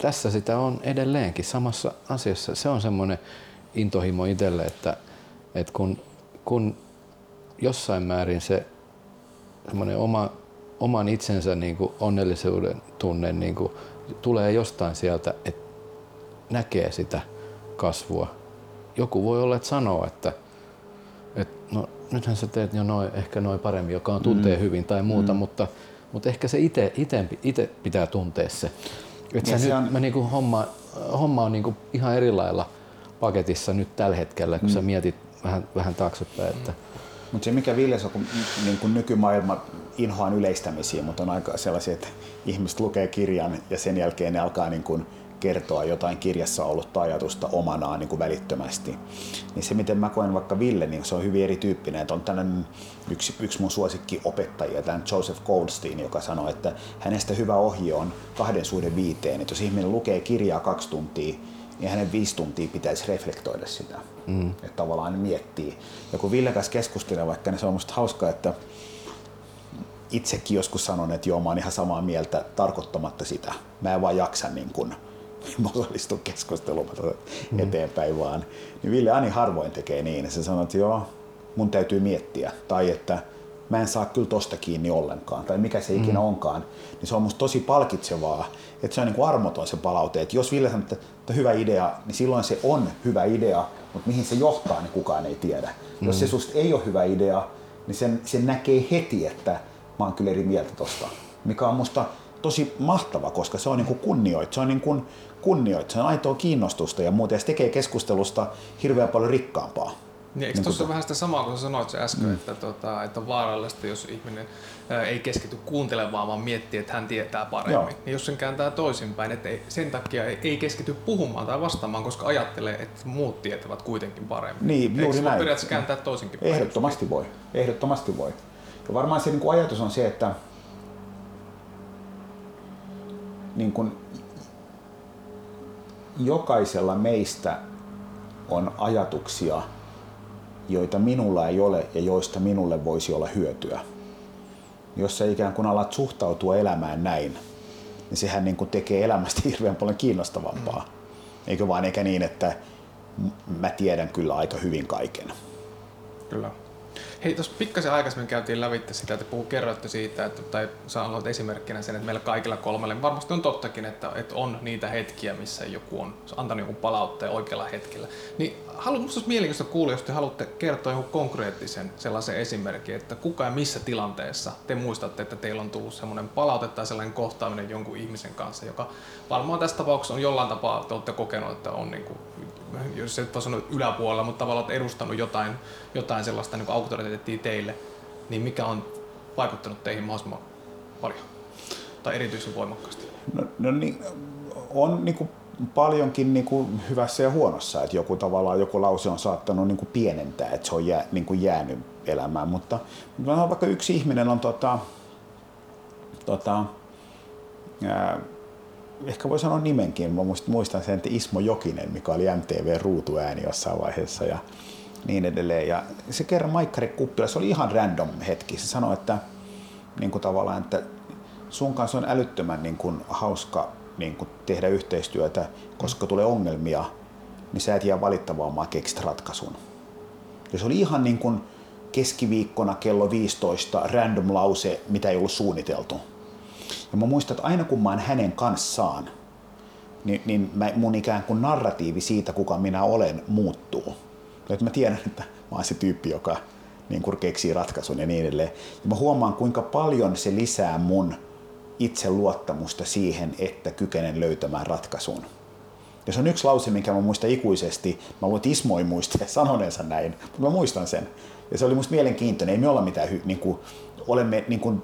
tässä sitä on edelleenkin samassa asiassa. Se on semmoinen intohimo itselle, että, että kun, kun jossain määrin se semmoinen oma, oman itsensä niin kuin onnellisuuden tunne niin kuin tulee jostain sieltä, että näkee sitä kasvua. Joku voi olla, että sanoo, että että no nythän sä teet jo noin, ehkä noin paremmin, joka on tuntee mm. hyvin tai muuta, mm. mutta, mutta ehkä se ite pitää tuntea se. Että se on... mä niinku homma, homma on niinku ihan eri lailla paketissa nyt tällä hetkellä, kun mm. sä mietit vähän, vähän taaksepäin. Että... Mutta se mikä Villes on, kun niin kun nykymaailma inhoan yleistämisiä, mutta on aika sellaisia, että ihmiset lukee kirjan ja sen jälkeen ne alkaa niin kun kertoa jotain kirjassa ollutta ajatusta omanaan niin kuin välittömästi. Niin se, miten mä koen vaikka Ville, niin se on hyvin erityyppinen. Että on tällainen yksi, yksi mun suosikki opettajia, tämän Joseph Goldstein, joka sanoi, että hänestä hyvä ohje on kahden suhde viiteen. Että jos ihminen lukee kirjaa kaksi tuntia, niin hänen viisi tuntia pitäisi reflektoida sitä. Mm. Että tavallaan miettii. Ja kun Ville kanssa keskustelee vaikka, niin se on musta hauskaa, että itsekin joskus sanon, että joo, mä oon ihan samaa mieltä tarkoittamatta sitä. Mä en vaan jaksa niin kun osallistu keskusteluun mm. eteenpäin vaan. Niin Ville Ani harvoin tekee niin. Se sanoo, että joo, mun täytyy miettiä. Tai että mä en saa kyllä tosta kiinni ollenkaan. Tai mikä se ikinä mm. onkaan. Niin se on musta tosi palkitsevaa. Että se on niin kuin armoton se palaute. Että jos Ville sanoo, että, että hyvä idea, niin silloin se on hyvä idea. Mutta mihin se johtaa, niin kukaan ei tiedä. Mm. Jos se susta ei ole hyvä idea, niin sen, sen näkee heti, että mä oon kyllä eri mieltä tosta. Mikä on musta tosi mahtava, koska se on niin kuin kunnioit, se on niin kuin kunnioit, se on aitoa kiinnostusta ja muuta, ja se tekee keskustelusta hirveän paljon rikkaampaa. Niin, eikö niin tuossa vähän sitä samaa kuin sanoit se äsken, mm. että, tota, että on vaarallista, jos ihminen ää, ei keskity kuuntelemaan, vaan miettii, että hän tietää paremmin. Joo. Niin jos sen kääntää toisinpäin, että ei, sen takia ei, ei keskity puhumaan tai vastaamaan, koska ajattelee, että muut tietävät kuitenkin paremmin. Niin, eikö juuri näin. periaatteessa kääntää toisinkin päin? Ehdottomasti voi. Ehdottomasti voi. Ja varmaan se niin kuin ajatus on se, että niin kuin jokaisella meistä on ajatuksia, joita minulla ei ole ja joista minulle voisi olla hyötyä. Jos sä ikään kuin alat suhtautua elämään näin, niin sehän niin kuin tekee elämästä hirveän paljon kiinnostavampaa. Mm. Eikö vaan eikä niin, että mä tiedän kyllä aika hyvin kaiken. Kyllä. Hei, tuossa pikkasen aikaisemmin käytiin lävitte sitä, että puhu, kerroitte siitä, että, tai sanoit esimerkkinä sen, että meillä kaikilla kolmelle, varmasti on tottakin, että, että on niitä hetkiä, missä joku on antanut jonkun palautteen oikealla hetkellä. Niin haluan, musta olisi mielenkiintoista kuulla, jos te haluatte kertoa jonkun konkreettisen sellaisen esimerkin, että kuka ja missä tilanteessa te muistatte, että teillä on tullut semmoinen palaute tai sellainen kohtaaminen jonkun ihmisen kanssa, joka varmaan tässä tapauksessa on jollain tapaa, te olette kokenut, että on niin kuin jos et voi sanoa yläpuolella, mutta tavallaan olet edustanut jotain, jotain sellaista niin auktoriteettia teille, niin mikä on vaikuttanut teihin mahdollisimman paljon tai erityisen voimakkaasti? No, no niin, on niin kuin paljonkin niin kuin hyvässä ja huonossa, että joku tavallaan joku lause on saattanut niin kuin pienentää, että se on jää, niin kuin jäänyt elämään, mutta vaikka yksi ihminen on tota, tota, ää, ehkä voi sanoa nimenkin, mä muistan sen, että Ismo Jokinen, mikä oli MTV-ruutuääni jossain vaiheessa ja niin edelleen. Ja se kerran Maikkari Kuppila, se oli ihan random hetki. Se sanoi, että niin kuin tavallaan, että sun kanssa on älyttömän niin kuin, hauska niin kuin, tehdä yhteistyötä, koska tulee ongelmia, niin sä et jää valittamaan, vaan keksit ratkaisun. Ja se oli ihan niin kuin keskiviikkona kello 15 random lause, mitä ei ollut suunniteltu ja mä muistan, että aina kun mä oon hänen kanssaan, niin, niin mä, mun ikään kuin narratiivi siitä, kuka minä olen, muuttuu. Että mä tiedän, että mä oon se tyyppi, joka niin kuin keksii ratkaisun ja niin edelleen. Ja mä huomaan, kuinka paljon se lisää mun itse luottamusta siihen, että kykenen löytämään ratkaisun. Ja se on yksi lause, minkä mä muistan ikuisesti. Mä luulen, että Ismo ei muista sanoneensa näin, mutta mä muistan sen. Ja se oli musta mielenkiintoinen. Ei me olla mitään, hy, niin kuin, olemme niin kuin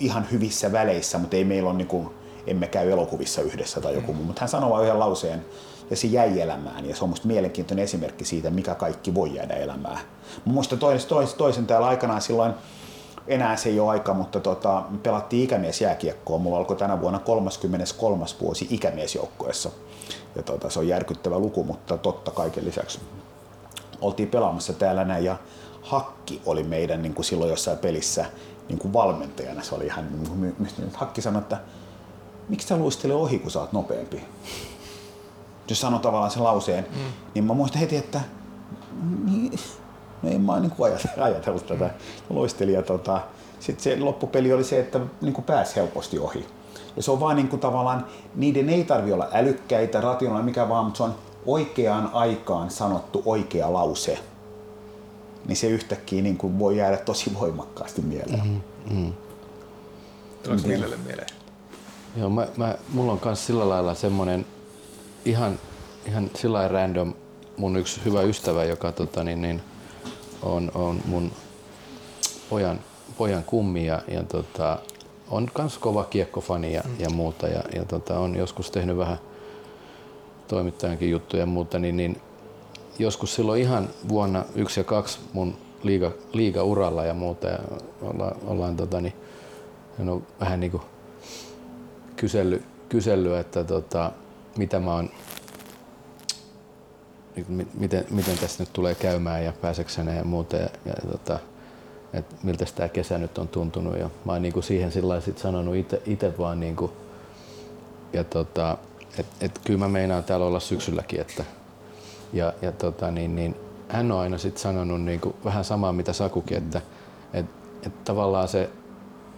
ihan hyvissä väleissä, mutta ei meillä ole, niin kuin, emme käy elokuvissa yhdessä tai joku mm. mutta hän sanoi vain yhden lauseen ja se jäi elämään ja se on musta mielenkiintoinen esimerkki siitä, mikä kaikki voi jäädä elämään. Mä muistan toisen, toisen, toisen täällä aikanaan silloin, enää se ei ole aika, mutta tota, me pelattiin ikämiesjääkiekkoa. Mulla alkoi tänä vuonna 33. vuosi ikämiesjoukkoessa. Ja tota, se on järkyttävä luku, mutta totta kaiken lisäksi. Oltiin pelaamassa täällä näin ja Hakki oli meidän niin kuin silloin jossain pelissä niin kuin valmentajana se oli ihan niin kuin Hakki sanoi, että miksi sä luistele ohi, kun sä oot nopeampi? Jos sanoi tavallaan sen lauseen, mm. niin mä muistan heti, että niin, no en mä niin kuin ajatellut tätä. Luistelin ja tota, sitten se loppupeli oli se, että niin kuin pääsi helposti ohi. Ja se on vaan niin kuin tavallaan, niiden ei tarvi olla älykkäitä, rationaalisia, mikä vaan, mutta se on oikeaan aikaan sanottu oikea lause niin se yhtäkkiä niin kuin voi jäädä tosi voimakkaasti mieleen. Mm-hmm. Mm. Tuleeko Millelle mieleen? Joo, mä, mä, mulla on myös sillä lailla semmoinen ihan, ihan sillä random mun yksi hyvä ystävä, joka tota, niin, niin, on, on mun pojan, pojan kummi ja, ja tota, on myös kova kiekkofani ja, mm. ja muuta ja, ja tota, on joskus tehnyt vähän toimittajankin juttuja ja muuta, niin, niin joskus silloin ihan vuonna yksi ja kaksi mun liiga, liiga-uralla ja muuta ja ollaan, ollaan tota, niin, on vähän niin kuin kysellyt, kysellyt, että tota, mitä mä oon miten, miten tässä nyt tulee käymään ja pääsekseni ja muuta ja, ja tota, että miltä tämä kesä nyt on tuntunut ja mä oon niinku siihen sillä sit sanonut itse vaan niinku, ja tota, että et kyllä mä meinaan täällä olla syksylläkin, että ja, ja tota, niin, niin, hän on aina sit sanonut niin kuin vähän samaa mitä Sakukin, että et, et tavallaan se,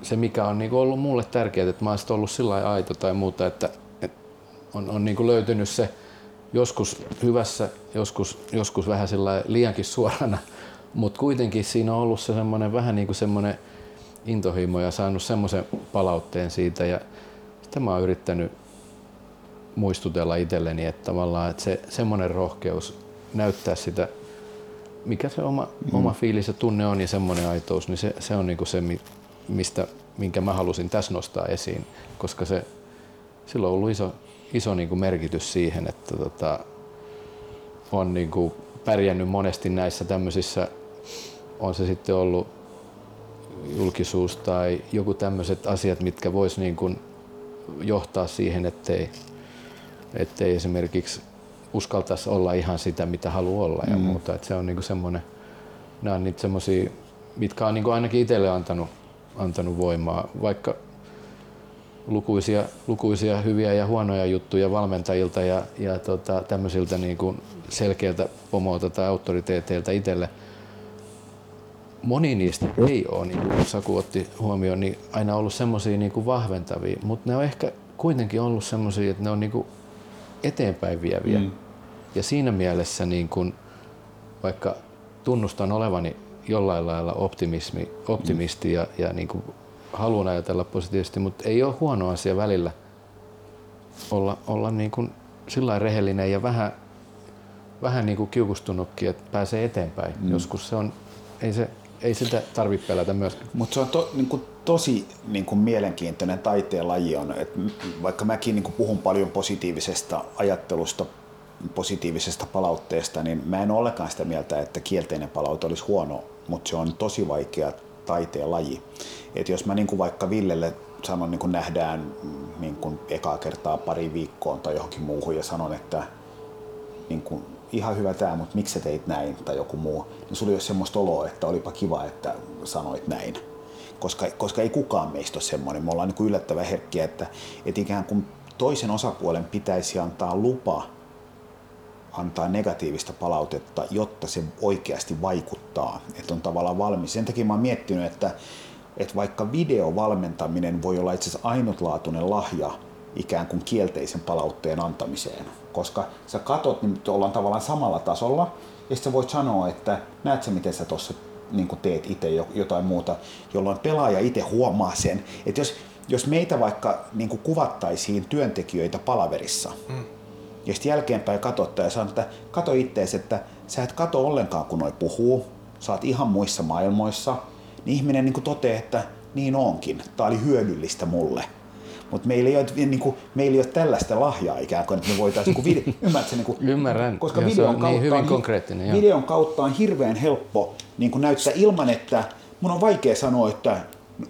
se mikä on niin kuin ollut mulle tärkeää, että mä oon ollut sillä aito tai muuta, että et on, on niin kuin löytynyt se joskus hyvässä, joskus, joskus vähän sillä liiankin suorana, mutta kuitenkin siinä on ollut se semmoinen vähän niin kuin semmoinen intohimo ja saanut semmoisen palautteen siitä. Ja sitä mä oon yrittänyt muistutella itselleni, että tavallaan että se semmoinen rohkeus näyttää sitä, mikä se oma, mm. oma fiilis ja tunne on ja semmoinen aitous, niin se, se on niinku se, mistä, minkä mä halusin tässä nostaa esiin, koska se, sillä on ollut iso, iso niinku merkitys siihen, että tota, on niinku pärjännyt monesti näissä tämmöisissä, on se sitten ollut julkisuus tai joku tämmöiset asiat, mitkä vois niin johtaa siihen, ettei, ettei esimerkiksi uskaltaisi olla ihan sitä, mitä haluaa olla ja mm. muuta. Et se on niinku semmoinen, nämä on niitä semmoisia, mitkä on niinku ainakin itselle antanut, antanut voimaa, vaikka lukuisia, lukuisia hyviä ja huonoja juttuja valmentajilta ja, ja tota, tämmöisiltä niinku selkeältä pomolta tai auktoriteeteilta itselle moni niistä ei ole, niin kuin Saku otti huomioon, niin aina ollut semmoisia niin vahventavia, mutta ne on ehkä kuitenkin ollut semmoisia, että ne on niin kuin eteenpäin vieviä. Mm. Ja siinä mielessä niin kuin, vaikka tunnustan olevani jollain lailla optimismi, optimisti mm. ja, ja niin kuin haluan ajatella positiivisesti, mutta ei ole huono asia välillä olla, olla niin kuin sillä rehellinen ja vähän, vähän niin kuin kiukustunutkin, että pääsee eteenpäin. Mm. Joskus se on, ei, se, ei sitä tarvitse pelätä myöskään. Mutta se on to, niin kuin tosi niin kuin mielenkiintoinen taiteen laji on, että vaikka mäkin niin kuin puhun paljon positiivisesta ajattelusta, positiivisesta palautteesta, niin mä en ole ollenkaan sitä mieltä, että kielteinen palaute olisi huono, mutta se on tosi vaikea taiteen laji. Et jos mä niin kuin vaikka Villelle sanon, niin kuin nähdään niin kuin ekaa kertaa pari viikkoon tai johonkin muuhun ja sanon, että niin kuin, ihan hyvä tämä, mutta miksi sä teit näin tai joku muu, niin sulla ei ole semmoista oloa, että olipa kiva, että sanoit näin. Koska, koska ei kukaan meistä ole semmoinen. Me ollaan niin kuin yllättävän herkkiä, että, että ikään kuin toisen osapuolen pitäisi antaa lupa antaa negatiivista palautetta, jotta se oikeasti vaikuttaa, että on tavallaan valmis. Sen takia mä oon miettinyt, että, että vaikka videovalmentaminen voi olla itse asiassa ainutlaatuinen lahja ikään kuin kielteisen palautteen antamiseen, koska sä katot, niin ollaan tavallaan samalla tasolla, ja sitten voit sanoa, että näet sä miten sä tuossa niin teet itse jotain muuta, jolloin pelaaja itse huomaa sen, että jos, jos meitä vaikka niin kuvattaisiin työntekijöitä palaverissa, mm. ja sitten jälkeenpäin katsottaa ja sanoo, että kato ittees, että sä et kato ollenkaan kun noi puhuu, sä oot ihan muissa maailmoissa, niin ihminen niin toteaa, että niin onkin, tää oli hyödyllistä mulle. Mutta meillä, ei ole, niin kuin, meillä ei ole tällaista lahjaa ikään kuin, että me voitaisiin, kun video, ymmärrätkö, niin kuin, Ymmärrän, koska videon, niin kautta hyvin on, konkreettinen, videon kautta on hirveän helppo niin kuin näyttää ilman, että mun on vaikea sanoa, että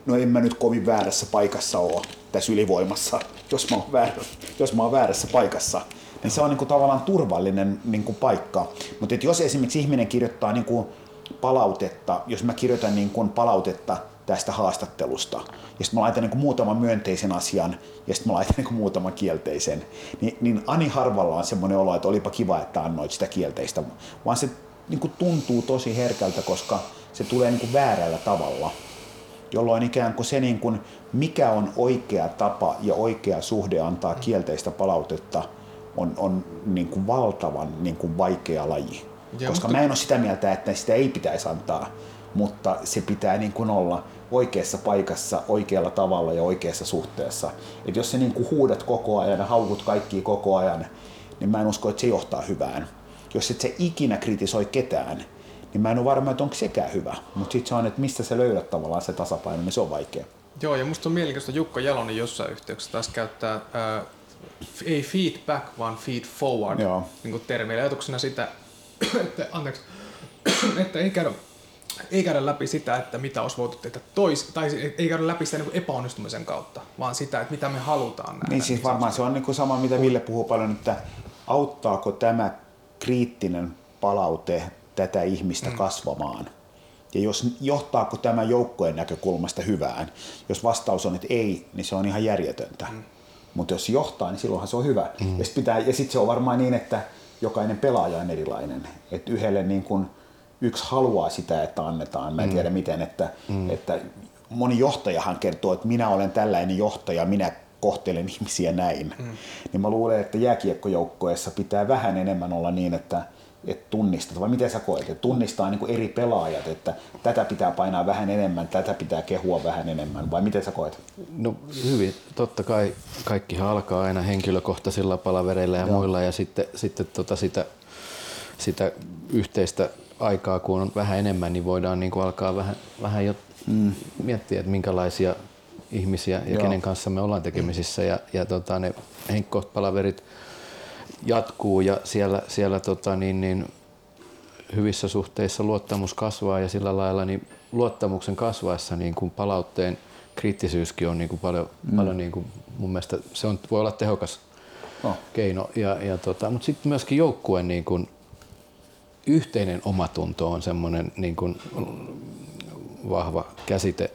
no en mä nyt kovin väärässä paikassa ole tässä ylivoimassa, jos mä oon, väärä, jos mä oon väärässä paikassa. Niin se on niin kuin tavallaan turvallinen niin kuin paikka. Mutta jos esimerkiksi ihminen kirjoittaa niin kuin palautetta, jos mä kirjoitan niin kuin palautetta tästä haastattelusta, ja sitten mä laitan niin kuin muutaman myönteisen asian, ja sitten mä laitan niin kuin muutaman kielteisen, niin, niin Ani harvalla on semmoinen olo, että olipa kiva, että annoit sitä kielteistä, vaan se niin kuin tuntuu tosi herkältä, koska se tulee niin kuin väärällä tavalla. Jolloin ikään kuin se, niin kuin, mikä on oikea tapa ja oikea suhde antaa kielteistä palautetta, on, on niin kuin valtavan niin kuin vaikea laji. Ja Koska mutta... mä en ole sitä mieltä, että sitä ei pitäisi antaa, mutta se pitää niin kuin olla oikeassa paikassa, oikealla tavalla ja oikeassa suhteessa. Et jos sä niin kuin huudat koko ajan ja haukut kaikki koko ajan, niin mä en usko, että se johtaa hyvään. Jos et sä ikinä kritisoi ketään, niin mä en ole varma, että onko sekään hyvä. Mutta sitten se on, että mistä sä löydät tavallaan se tasapaino, niin se on vaikea. Joo, ja musta on mielenkiintoista Jukka Jalonen jossain yhteyksessä taas käyttää ää, ei feedback, vaan feed forward Joo. niin termiä. Ajatuksena sitä, että, anteeksi, että ei käydä, ei käydä läpi sitä, että mitä olisi voitu tehdä tois, tai ei käydä läpi sitä niin epäonnistumisen kautta, vaan sitä, että mitä me halutaan nähdä. Niin siis varmaan se on niin kuin sama, mitä Ville puhuu paljon, että auttaako tämä kriittinen palaute tätä ihmistä mm. kasvamaan. Ja jos johtaako tämä joukkojen näkökulmasta hyvään, jos vastaus on, että ei, niin se on ihan järjetöntä. Mm. Mutta jos johtaa, niin silloinhan se on hyvä. Mm. Ja sitten sit se on varmaan niin, että jokainen pelaaja on erilainen. Että yhdelle niin kun yksi haluaa sitä, että annetaan. Mä en mm. tiedä miten, että, mm. että moni johtajahan kertoo, että minä olen tällainen johtaja, minä kohtelen ihmisiä näin. Mm. Niin mä luulen, että jääkiekkojoukkoessa pitää vähän enemmän olla niin, että että tunnistat, vai miten sä koet, että tunnistaa niin kuin eri pelaajat, että tätä pitää painaa vähän enemmän, tätä pitää kehua vähän enemmän, vai miten sä koet? No hyvin, totta kai kaikki alkaa aina henkilökohtaisilla palavereilla ja Joo. muilla, ja sitten, sitten tota sitä, sitä yhteistä aikaa, kun on vähän enemmän, niin voidaan niin kuin alkaa vähän, vähän jo mm. miettiä, että minkälaisia ihmisiä ja Joo. kenen kanssa me ollaan tekemisissä, ja, ja tota, ne henkkohtpalaverit jatkuu ja siellä, siellä tota, niin, niin, hyvissä suhteissa luottamus kasvaa ja sillä lailla niin luottamuksen kasvaessa niin kuin palautteen kriittisyyskin on niin kuin paljon, mm. paljon niin kuin mun mielestä se on, voi olla tehokas oh. keino. Ja, ja tota, mutta sitten myöskin joukkueen niin kuin yhteinen omatunto on semmoinen niin kuin vahva käsite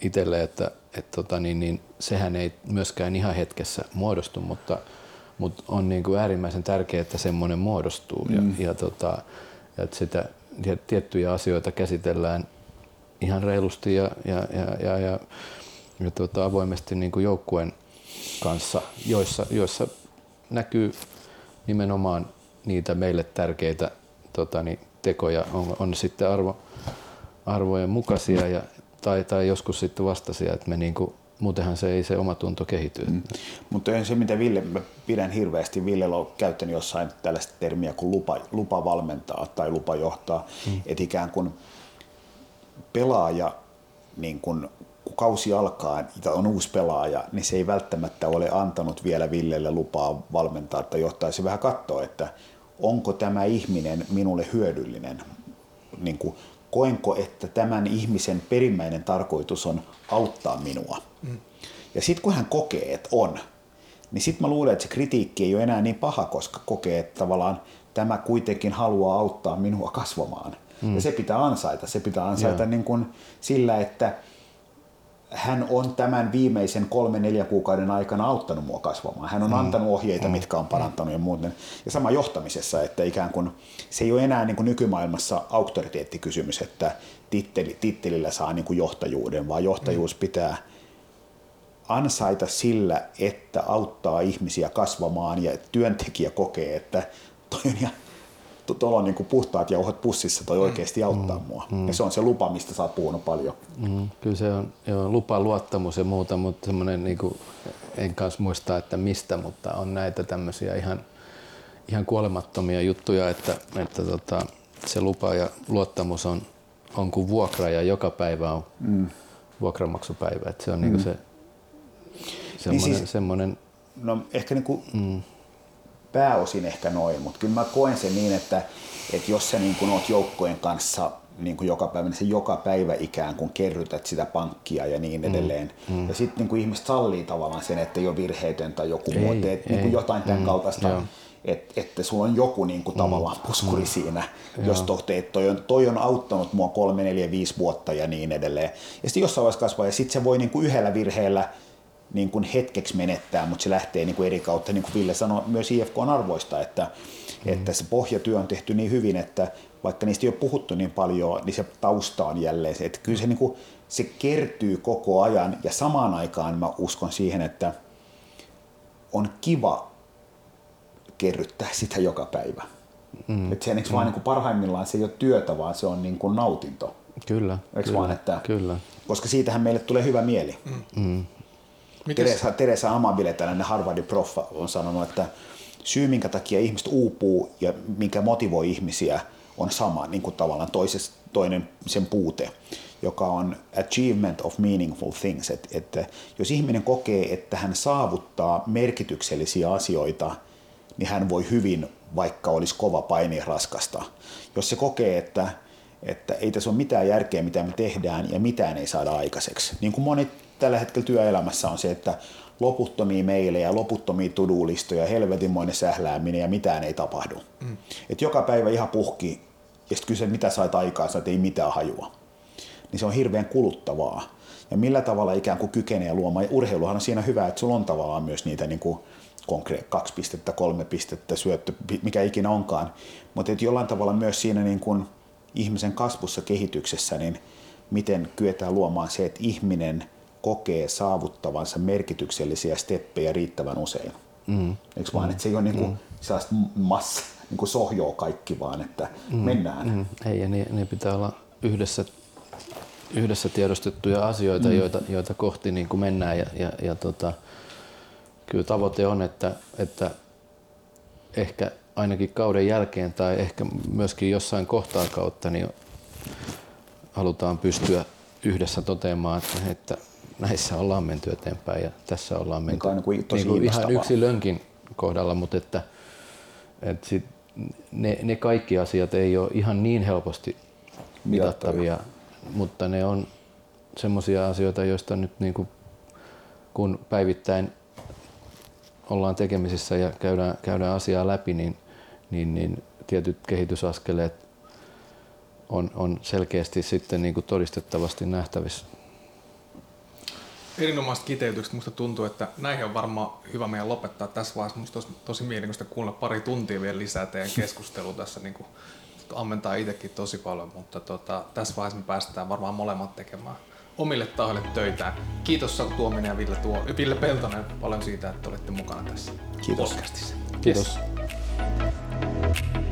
itselle, että et tota, niin, niin, sehän ei myöskään ihan hetkessä muodostu, mutta mutta on niin kuin äärimmäisen tärkeää, että semmoinen muodostuu mm. ja, ja, tota, ja että sitä tiettyjä asioita käsitellään ihan reilusti ja, ja, ja, ja, ja, ja tuota, avoimesti niin kuin joukkueen kanssa, joissa, joissa näkyy nimenomaan niitä meille tärkeitä tota, niin, tekoja, on, on sitten arvo, arvojen mukaisia ja, tai, tai joskus sitten vastaisia, että me niin kuin, muutenhan se ei se oma tunto kehity. Mm. Mutta se, mitä Ville, mä pidän hirveästi, Ville on käyttänyt jossain tällaista termiä kuin lupa, lupa valmentaa tai lupa johtaa, mm. että ikään kuin pelaaja, niin kun, kun kausi alkaa ja on uusi pelaaja, niin se ei välttämättä ole antanut vielä Villelle lupaa valmentaa tai johtaa. Se vähän katsoa, että onko tämä ihminen minulle hyödyllinen, niin kuin, koenko, että tämän ihmisen perimmäinen tarkoitus on auttaa minua. Mm. Ja sitten kun hän kokee, että on, niin sitten mä luulen, että se kritiikki ei ole enää niin paha, koska kokee, että tavallaan tämä kuitenkin haluaa auttaa minua kasvamaan. Mm. Ja se pitää ansaita. Se pitää ansaita niin kuin sillä, että hän on tämän viimeisen kolme neljä kuukauden aikana auttanut mua kasvamaan. Hän on mm. antanut ohjeita, mm. mitkä on parantanut ja muuten. Ja sama johtamisessa, että ikään kuin se ei ole enää niin kuin nykymaailmassa auktoriteettikysymys, että titteli, tittelillä saa niin kuin johtajuuden, vaan johtajuus mm. pitää ansaita sillä, että auttaa ihmisiä kasvamaan ja työntekijä kokee, että toi on ihan tuolla on niin puhtaat jauhot pussissa, toi oikeasti auttaa mm, mua. Mm. Ja se on se lupa, mistä sä oot puhunut paljon. Mm, kyllä se on joo, lupa, luottamus ja muuta, mutta semmoinen, niin kuin, en kanssa muista, että mistä, mutta on näitä tämmöisiä ihan, ihan kuolemattomia juttuja, että, että tota, se lupa ja luottamus on, on kuin vuokra ja joka päivä on mm. vuokramaksupäivä. Että se on niinku mm. niin se semmoinen, niin siis, semmoinen No ehkä niin kuin, mm pääosin ehkä noin, mutta kyllä mä koen sen niin, että, että jos sä niin kun oot joukkojen kanssa niin kuin joka päivä, niin se joka päivä ikään kuin kerrytät sitä pankkia ja niin mm, edelleen. Mm, mm. Ja sitten niin ihmiset sallii tavallaan sen, että ei ole virheetön tai joku ei, muu, teet niin kuin jotain tämän mm, kaltaista. Että, että sulla on joku niin kuin, mm, tavallaan puskuri mm, siinä, jos tohte, että toi on, toi on auttanut mua kolme, neljä, viisi vuotta ja niin edelleen. Ja sitten jossain vaiheessa kasvaa ja sitten se voi niin kuin yhdellä virheellä niin kuin hetkeksi menettää, mutta se lähtee niin kuin eri kautta, niin kuin Ville sanoi, myös IFK on arvoista, että, mm. että se pohjatyö on tehty niin hyvin, että vaikka niistä ei ole puhuttu niin paljon, niin se tausta on jälleen se, että kyllä se, niin kuin, se kertyy koko ajan ja samaan aikaan mä uskon siihen, että on kiva kerryttää sitä joka päivä. Mm. Että se mm. vaan niin kuin parhaimmillaan se ei ole työtä, vaan se on niin kuin nautinto. Kyllä. Eikö kyllä, vaan, että, kyllä. Koska siitähän meille tulee hyvä mieli. Mm. Teresa, Teresa Amabile, tällainen Harvardin proffa, on sanonut, että syy, minkä takia ihmiset uupuu ja minkä motivoi ihmisiä, on sama, niin kuin tavallaan toises, toinen sen puute, joka on achievement of meaningful things. Että, että jos ihminen kokee, että hän saavuttaa merkityksellisiä asioita, niin hän voi hyvin, vaikka olisi kova paini ja raskasta. Jos se kokee, että, että ei tässä ole mitään järkeä, mitä me tehdään ja mitään ei saada aikaiseksi, niin kuin monet tällä hetkellä työelämässä on se, että loputtomia meilejä, loputtomia tudulistoja, helvetinmoinen sählääminen ja mitään ei tapahdu. Mm. Et joka päivä ihan puhki ja sitten kyse, mitä sait aikaan, että ei mitään hajua. Niin se on hirveän kuluttavaa. Ja millä tavalla ikään kuin kykenee luomaan. Ja urheiluhan on siinä hyvä, että sulla on tavallaan myös niitä niin kuin konkreet, kaksi pistettä, kolme pistettä, syöttö, mikä ikinä onkaan. Mutta jollain tavalla myös siinä niin kuin ihmisen kasvussa, kehityksessä, niin miten kyetään luomaan se, että ihminen – kokee saavuttavansa merkityksellisiä steppejä riittävän usein. Mm. Eikö vaan, mm. että se ei ole niin kuin mm. massa, niin kuin sohjoa kaikki, vaan että mm. mennään. Mm. Ei, ja ne, ne pitää olla yhdessä, yhdessä tiedostettuja asioita, mm. joita, joita kohti niin kuin mennään. Ja, ja, ja tota, kyllä tavoite on, että, että ehkä ainakin kauden jälkeen tai ehkä myöskin jossain kohtaa kautta niin halutaan pystyä yhdessä toteamaan, että näissä ollaan menty eteenpäin ja tässä ollaan menty niin kuin tosi niin kuin ihan yksilönkin kohdalla, mutta että, että sit ne, ne kaikki asiat ei ole ihan niin helposti mitattavia, mutta ne on semmoisia asioita, joista nyt niin kuin, kun päivittäin ollaan tekemisissä ja käydään, käydään asiaa läpi, niin, niin, niin tietyt kehitysaskeleet on, on selkeästi sitten niin kuin todistettavasti nähtävissä erinomaista kiteytyksestä. Musta tuntuu, että näihin on varmaan hyvä meidän lopettaa tässä vaiheessa. Musta olisi tosi mielenkiintoista kuunnella pari tuntia vielä lisää teidän keskustelua tässä niin kuin ammentaa itsekin tosi paljon, mutta tota, tässä vaiheessa me päästään varmaan molemmat tekemään omille tahoille töitä. Kiitos Saku Tuominen ja Ville, Tuo, Ville Peltonen paljon siitä, että olitte mukana tässä Kiitos. podcastissa. Kiitos. Yes.